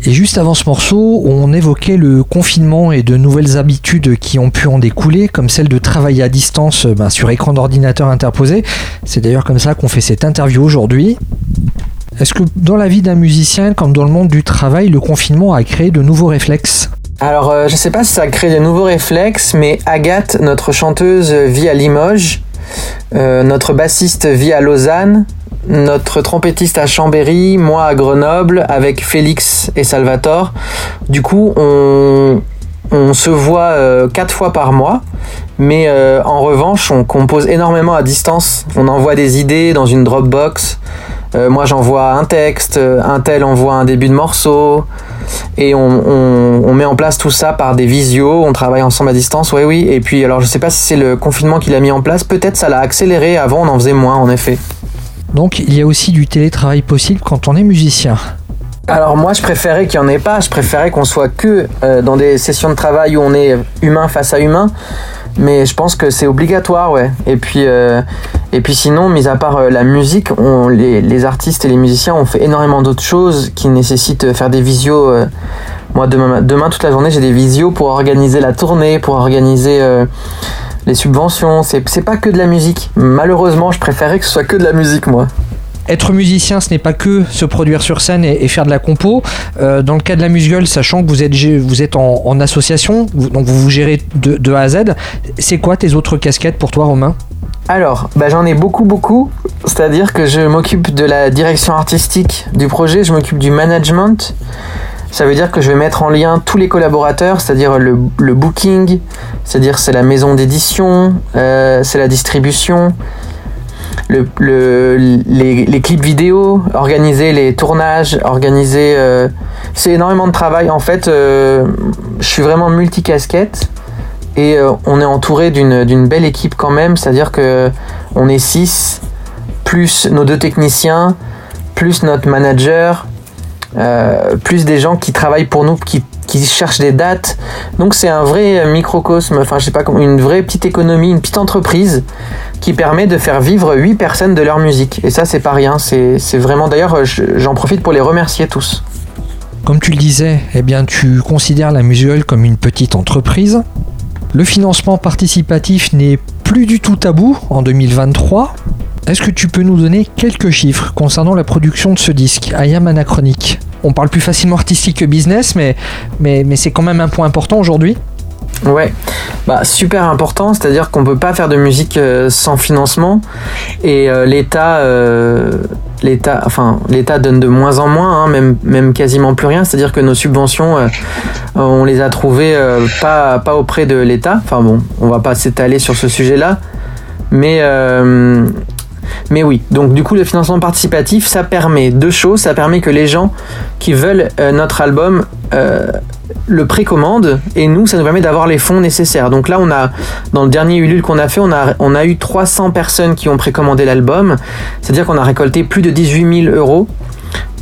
B: Et juste avant ce morceau, on évoquait le confinement et de nouvelles habitudes qui ont pu en découler, comme celle de travailler à distance ben, sur écran d'ordinateur interposé. C'est d'ailleurs comme ça qu'on fait cette interview aujourd'hui. Est-ce que dans la vie d'un musicien, comme dans le monde du travail, le confinement a créé de nouveaux réflexes?
D: Alors, euh, je sais pas si ça a créé de nouveaux réflexes, mais Agathe, notre chanteuse, vit à Limoges. Euh, notre bassiste vit à Lausanne. Notre trompettiste à Chambéry, moi à Grenoble, avec Félix et Salvatore. Du coup, on, se voit euh, quatre fois par mois, mais euh, en revanche, on compose énormément à distance. On envoie des idées dans une Dropbox. Moi, j'envoie un texte, un tel envoie un début de morceau, et on, on- on met en place tout ça par des visios. On travaille ensemble à distance, oui, oui. Et puis, alors, je sais pas si c'est le confinement qui l'a mis en place. Peut-être ça l'a accéléré. Avant, on en faisait moins, en effet.
B: Donc il y a aussi du télétravail possible quand on est musicien.
D: Alors moi je préférais qu'il n'y en ait pas, je préférais qu'on soit que euh, dans des sessions de travail où on est humain face à humain, mais je pense que c'est obligatoire ouais. Et puis, euh, et puis sinon, mis à part euh, la musique, les, artistes et les musiciens ont fait énormément d'autres choses qui nécessitent faire des visios. euh. moi demain, demain toute la journée j'ai des visios pour organiser la tournée, pour organiser les subventions, c'est pas que de la musique. Malheureusement je préférais que ce soit que de la musique moi.
B: Être musicien, ce n'est pas que se produire sur scène et, faire de la compo. Euh, dans le cas de la Musgueule, sachant que vous êtes, vous êtes en, association, vous- donc vous vous gérez de, A à Z, c'est quoi tes autres casquettes pour toi, Romain?
D: Alors, bah, j'en ai beaucoup, beaucoup. C'est-à-dire que je m'occupe de la direction artistique du projet, je m'occupe du management. Ça veut dire que je vais mettre en lien tous les collaborateurs, c'est-à-dire le, le booking, c'est-à-dire c'est la maison d'édition, euh, c'est la distribution, le, le- les, clips vidéo, organiser les tournages, organiser... euh, c'est énormément de travail. En fait, euh, je suis vraiment multicasquette. Et euh, on est entouré d'une belle équipe quand même, c'est-à-dire que on est 6, plus nos deux techniciens, plus notre manager, plus des gens qui travaillent pour nous, qui, qui cherchent des dates. Donc c'est un vrai microcosme, enfin je sais pas comment, une vraie petite économie, une petite entreprise qui permet de faire vivre 8 personnes de leur musique. Et ça c'est pas rien, c'est vraiment d'ailleurs je- j'en profite pour les remercier tous.
B: Comme tu le disais, eh bien, tu considères la Musgueule comme une petite entreprise. Le financement participatif n'est plus du tout tabou en 2023. Est-ce que tu peux nous donner quelques chiffres concernant la production de ce disque, I Am Anachronique? On parle plus facilement artistique que business, mais, c'est quand même un point important aujourd'hui.
D: Ouais, bah super important, c'est-à-dire qu'on peut pas faire de musique euh, sans financement et euh, l'État, euh, l'État, enfin donne de moins en moins, hein, même quasiment plus rien. C'est-à-dire que nos subventions, on les a trouvées pas pas auprès de l'État. Enfin bon, on va pas s'étaler sur ce sujet-là, mais mais oui, donc du coup le financement participatif, ça permet deux choses. Ça permet que les gens qui veulent euh, notre album euh, le précommande et nous ça nous permet d'avoir les fonds nécessaires. Donc là on a dans le dernier Ulule qu'on a fait, on a, on a eu 300 personnes qui ont précommandé l'album. C'est-à-dire qu'on a récolté plus de 18 000 euros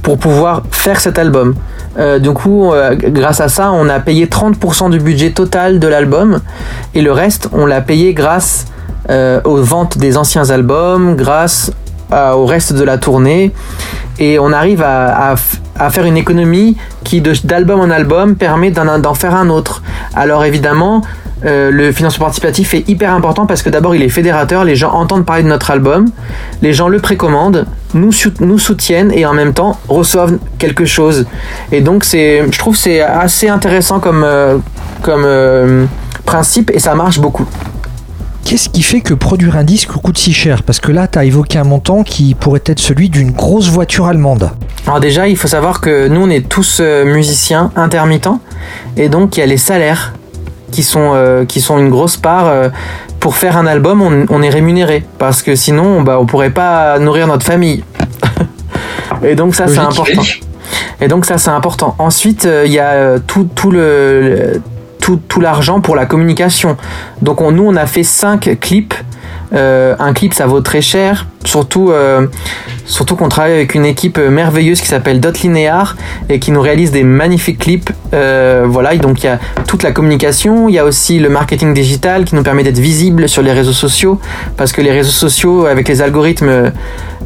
D: pour pouvoir faire cet album. Euh, du coup, grâce à ça, on a payé 30% du budget total de l'album et le reste, on l'a payé grâce euh, aux ventes des anciens albums, grâce au reste de la tournée et on arrive à, faire une économie qui d'album en album permet d'en faire un autre. Alors évidemment, euh, le financement participatif est hyper important parce que d'abord il est fédérateur, les gens entendent parler de notre album, les gens le précommandent, nous, nous soutiennent et en même temps reçoivent quelque chose. Et donc je trouve c'est assez intéressant comme, euh, comme principe et ça marche beaucoup.
B: Qu'est-ce qui fait que produire un disque coûte si cher? Parce que là, tu as évoqué un montant qui pourrait être celui d'une grosse voiture allemande.
D: Alors déjà, il faut savoir que nous, on est tous euh, musiciens intermittents, et donc il y a les salaires qui sont, euh, qui sont une grosse part. euh, pour faire un album, on, on est rémunéré, parce que sinon, bah, on pourrait pas nourrir notre famille. et donc ça, c'est important. Et donc ça, c'est important. Ensuite, euh, il y a tout, tout le... le- tout, l'argent pour la communication. Donc on, nous, on a fait 5 clips Euh, un clip, ça vaut très cher. Surtout, euh, surtout qu'on travaille avec une équipe merveilleuse qui s'appelle Dot Linear et qui nous réalise des magnifiques clips. Euh, voilà, et donc il y a toute la communication, il y a aussi le marketing digital qui nous permet d'être visible sur les réseaux sociaux parce que les réseaux sociaux, avec les algorithmes,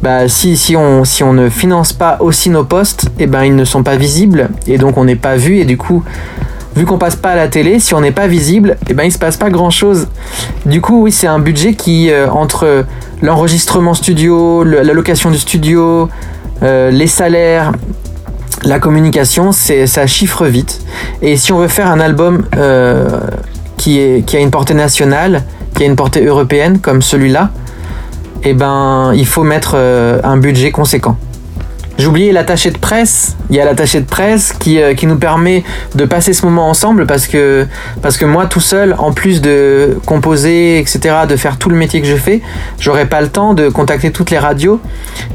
D: bah, si, si, on, si on ne finance pas aussi nos posts, et eh ben, ils ne sont pas visibles et donc on n'est pas vu et du coup vu qu'on passe pas à la télé, si on n'est pas visible, eh ben il se passe pas grand chose. Du coup, oui, c'est un budget qui euh, entre l'enregistrement studio, la location du studio, euh, les salaires, la communication, ça chiffre vite. Et si on veut faire un album euh, qui a une portée nationale, qui a une portée européenne comme celui-là, eh ben il faut mettre un budget conséquent. J'ai oublié l'attaché de presse. Il y a l'attaché de presse qui, euh, qui nous permet de passer ce moment ensemble parce que, parce que moi tout seul, en plus de composer, etc., de faire tout le métier que je fais, j'aurais pas le temps de contacter toutes les radios.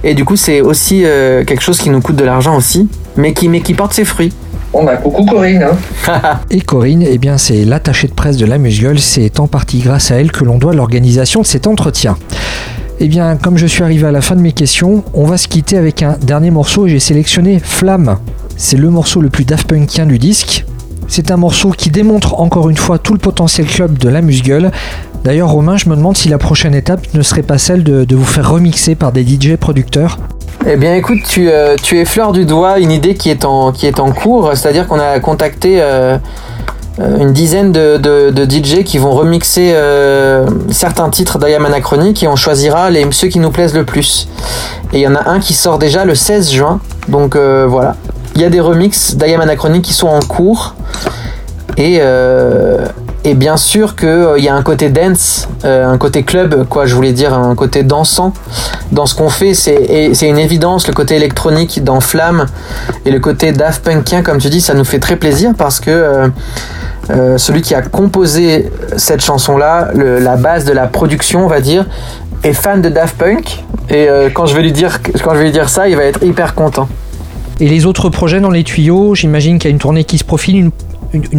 D: Et du coup, c'est aussi euh, quelque chose qui nous coûte de l'argent aussi, mais qui, mais qui porte ses fruits.
H: Bon bah coucou Corinne.
B: Hein. Et Corinne, eh bien c'est l'attaché de presse de la Musgueule. C'est en partie grâce à elle que l'on doit l'organisation de cet entretien. Eh bien, comme je suis arrivé à la fin de mes questions, on va se quitter avec un dernier morceau j'ai sélectionné Flamme. C'est le morceau le plus Daft Punkien du disque. C'est un morceau qui démontre encore une fois tout le potentiel club de la Musgueule. D'ailleurs, Romain, je me demande si la prochaine étape ne serait pas celle de, vous faire remixer par des DJ producteurs.
D: Eh bien, écoute, tu, euh, tu effleures du doigt une idée qui est en, cours, c'est-à-dire qu'on a contacté. Euh, une dizaine de, de, DJ qui vont remixer euh, certains titres d'Ayam Anachronique et on choisira ceux qui nous plaisent le plus. Et il y en a un qui sort déjà le 16 juin. Donc euh, voilà. Il y a des remixes d'Ayam Anachronique qui sont en cours. Et, et bien sûr qu'il y a un côté dance, un côté club, quoi, je voulais dire, un côté dansant dans ce qu'on fait. C'est une évidence, le côté électronique dans Flamme et le côté Daft Punkien, comme tu dis, ça nous fait très plaisir parce que euh, celui qui a composé cette chanson-là, la base de la production, on va dire, est fan de Daft Punk. Et euh, quand, je vais lui dire, quand je vais lui dire ça, il va être hyper content.
B: Et les autres projets dans les tuyaux, j'imagine qu'il y a une tournée qui se profile, une,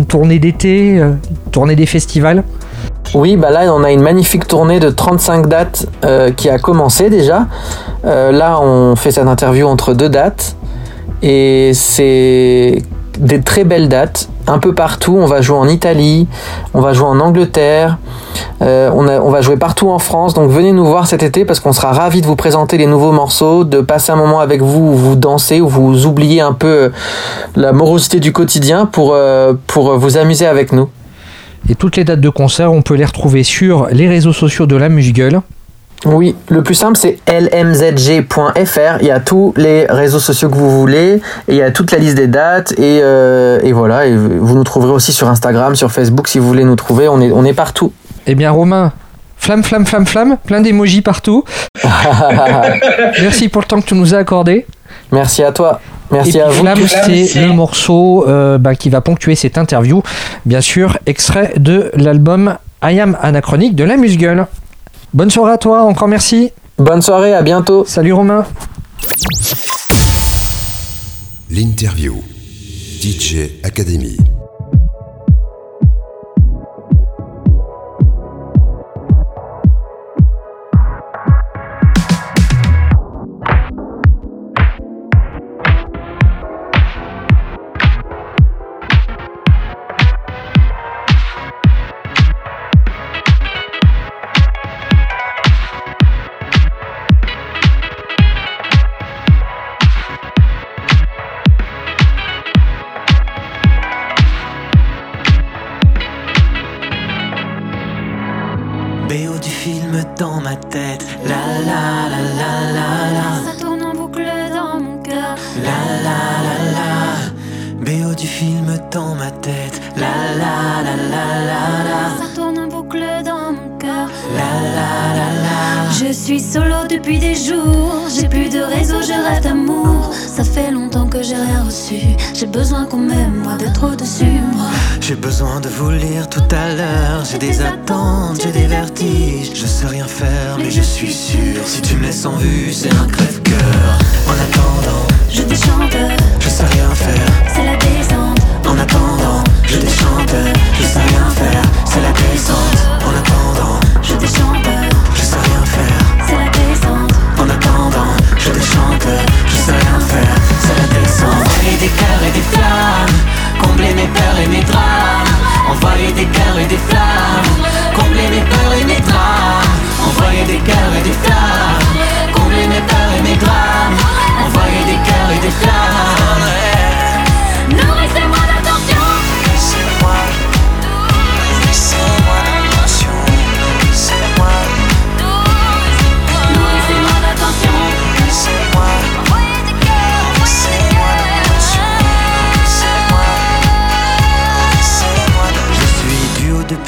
B: tournée d'été, euh, une tournée des festivals
D: oui, bah là on a une magnifique tournée de 35 dates qui a commencé déjà. là on fait cette interview entre deux dates et c'est des très belles dates un peu partout. On va jouer en Italie, on va jouer en Angleterre, euh, on, va jouer partout en France. Donc venez nous voir cet été parce qu'on sera ravis de vous présenter les nouveaux morceaux, de passer un moment avec vous vous dansez, vous oubliez un peu euh, la morosité du quotidien pour, euh, pour vous amuser avec nous.
B: Et toutes les dates de concert, on peut les retrouver sur les réseaux sociaux de la Musgueule.
D: Oui, le plus simple c'est lmzg.fr. Il y a tous les réseaux sociaux que vous voulez, et il y a toute la liste des dates, et, euh, voilà. Et vous nous trouverez aussi sur Instagram, sur Facebook si vous voulez nous trouver. On est, on est partout.
B: Eh bien, Romain, flamme, flamme, flamme, flamme, plein d'émojis partout. Merci pour le temps que tu nous as accordé.
D: Merci à toi. Merci à vous.
B: Flamme, c'est le morceau euh, bah, qui va ponctuer cette interview. Bien sûr, extrait de l'album I Am Anachronique de la Musgueule. Bonne soirée à toi, encore merci.
D: Bonne soirée, à bientôt.
B: Salut Romain.
A: L'interview. DJ Academy.
E: besoin de vous lire tout à l'heure. J'ai des attentes, j'ai des vertiges.
G: Je sais rien faire, mais je suis sûr. Si tu me laisses en vue, c'est
E: un crève-cœur. En attendant,
G: je déchante.
E: Je sais rien faire,
G: c'est la descente. En attendant, je déchante. Je sais
E: rien faire, c'est la descente. En attendant,
G: je déchante.
E: Je sais rien faire,
G: c'est la descente.
E: En attendant, je déchante. Je sais rien faire, c'est la descente. Des cœurs et des flammes. Combler mes peurs et mes drames. Envoyer des cœurs et des flammes. Combler mes peurs et mes drames. Envoyer des cœurs et des flammes. Combler mes peurs et mes drames. Envoyer des cœurs et des flammes.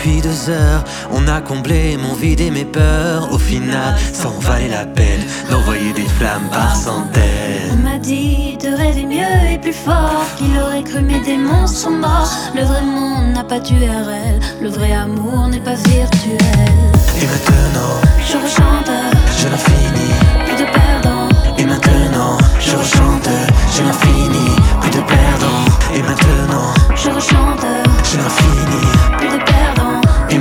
E: Quelques heures. On a comblé mon vide et mes peurs. Au final, ça en valait la peine d'envoyer des flammes par centaines.
G: On m'a dit de rêver mieux et plus fort. Qu'il aurait cru mes démons sont morts. Le vrai monde n'a pas d'URL. Le vrai amour n'est pas virtuel.
E: Et maintenant,
G: Je rechante,
E: je l'infinis.
G: plus de perdants.
E: Et maintenant, je rechante, je l'infinis. Plus de perdants. Et maintenant,
G: Je rechante,
E: je l'infinis.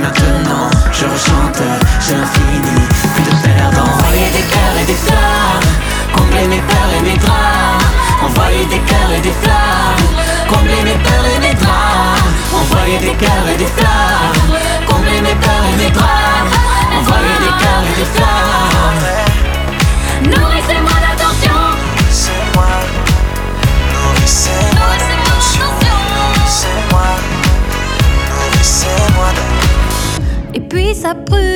E: Maintenant, je rechante, je l'infinis. Plus de perdants. Envoyer des cœurs et des flammes. Combler mes peurs et mes drames. Envoyer des cœurs et des flammes. Combler mes peurs et mes drames. Envoyer des cœurs et des flammes. Combler mes peurs et mes drames. Envoyer des cœurs et des flammes.
G: Nourrissez-moi d'attention.
I: C'est moi, nourrissez-moi C'est
G: brûle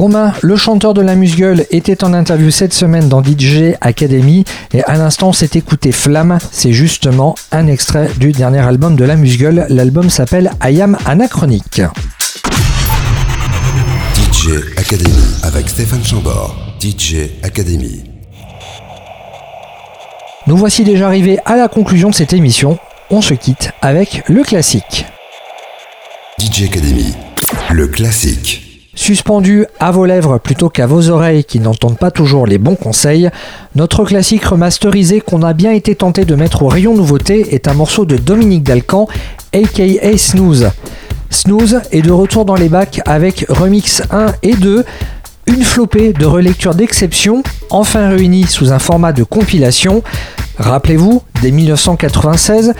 B: Romain, le chanteur de la Musgueule, était en interview cette semaine dans DJ Academy et à l'instant s'est écouté Flamme. C'est justement un extrait du dernier album de la Musgueule. L'album s'appelle I Am Anachronique.
A: DJ Academy avec Stéphane Chambord. DJ Academy.
B: Nous voici déjà arrivés à la conclusion de cette émission. On se quitte avec le classique.
A: DJ Academy. Le classique.
B: Suspendu à vos lèvres plutôt qu'à vos oreilles qui n'entendent pas toujours les bons conseils, notre classique remasterisé qu'on a bien été tenté de mettre au rayon nouveauté est un morceau de Dominique Dalcan, aka Snooze. Snooze est de retour dans les bacs avec Remix 1 et 2, une flopée de relectures d'exception, enfin réunies sous un format de compilation. Rappelez-vous, dès 1996,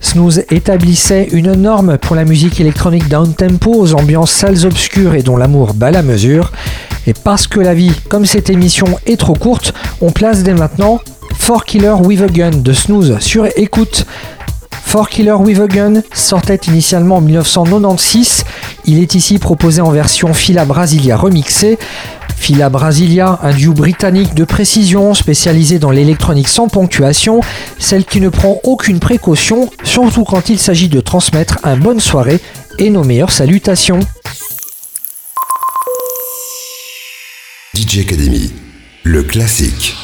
B: Snooze établissait une norme pour la musique électronique down-tempo aux ambiances salles obscures et dont l'amour bat la mesure. Et parce que la vie, comme cette émission, est trop courte, on place dès maintenant Four Killer with a Gun de Snooze sur écoute. Four Killer with a Gun sortait initialement en 1996. Il est ici proposé en version Fila Brasilia remixée. Fila Brasilia, un duo britannique de précision spécialisé dans l'électronique sans ponctuation, celle qui ne prend aucune précaution, surtout quand il s'agit de transmettre un bonne soirée et nos meilleures salutations.
A: DJ Academy. Le classique.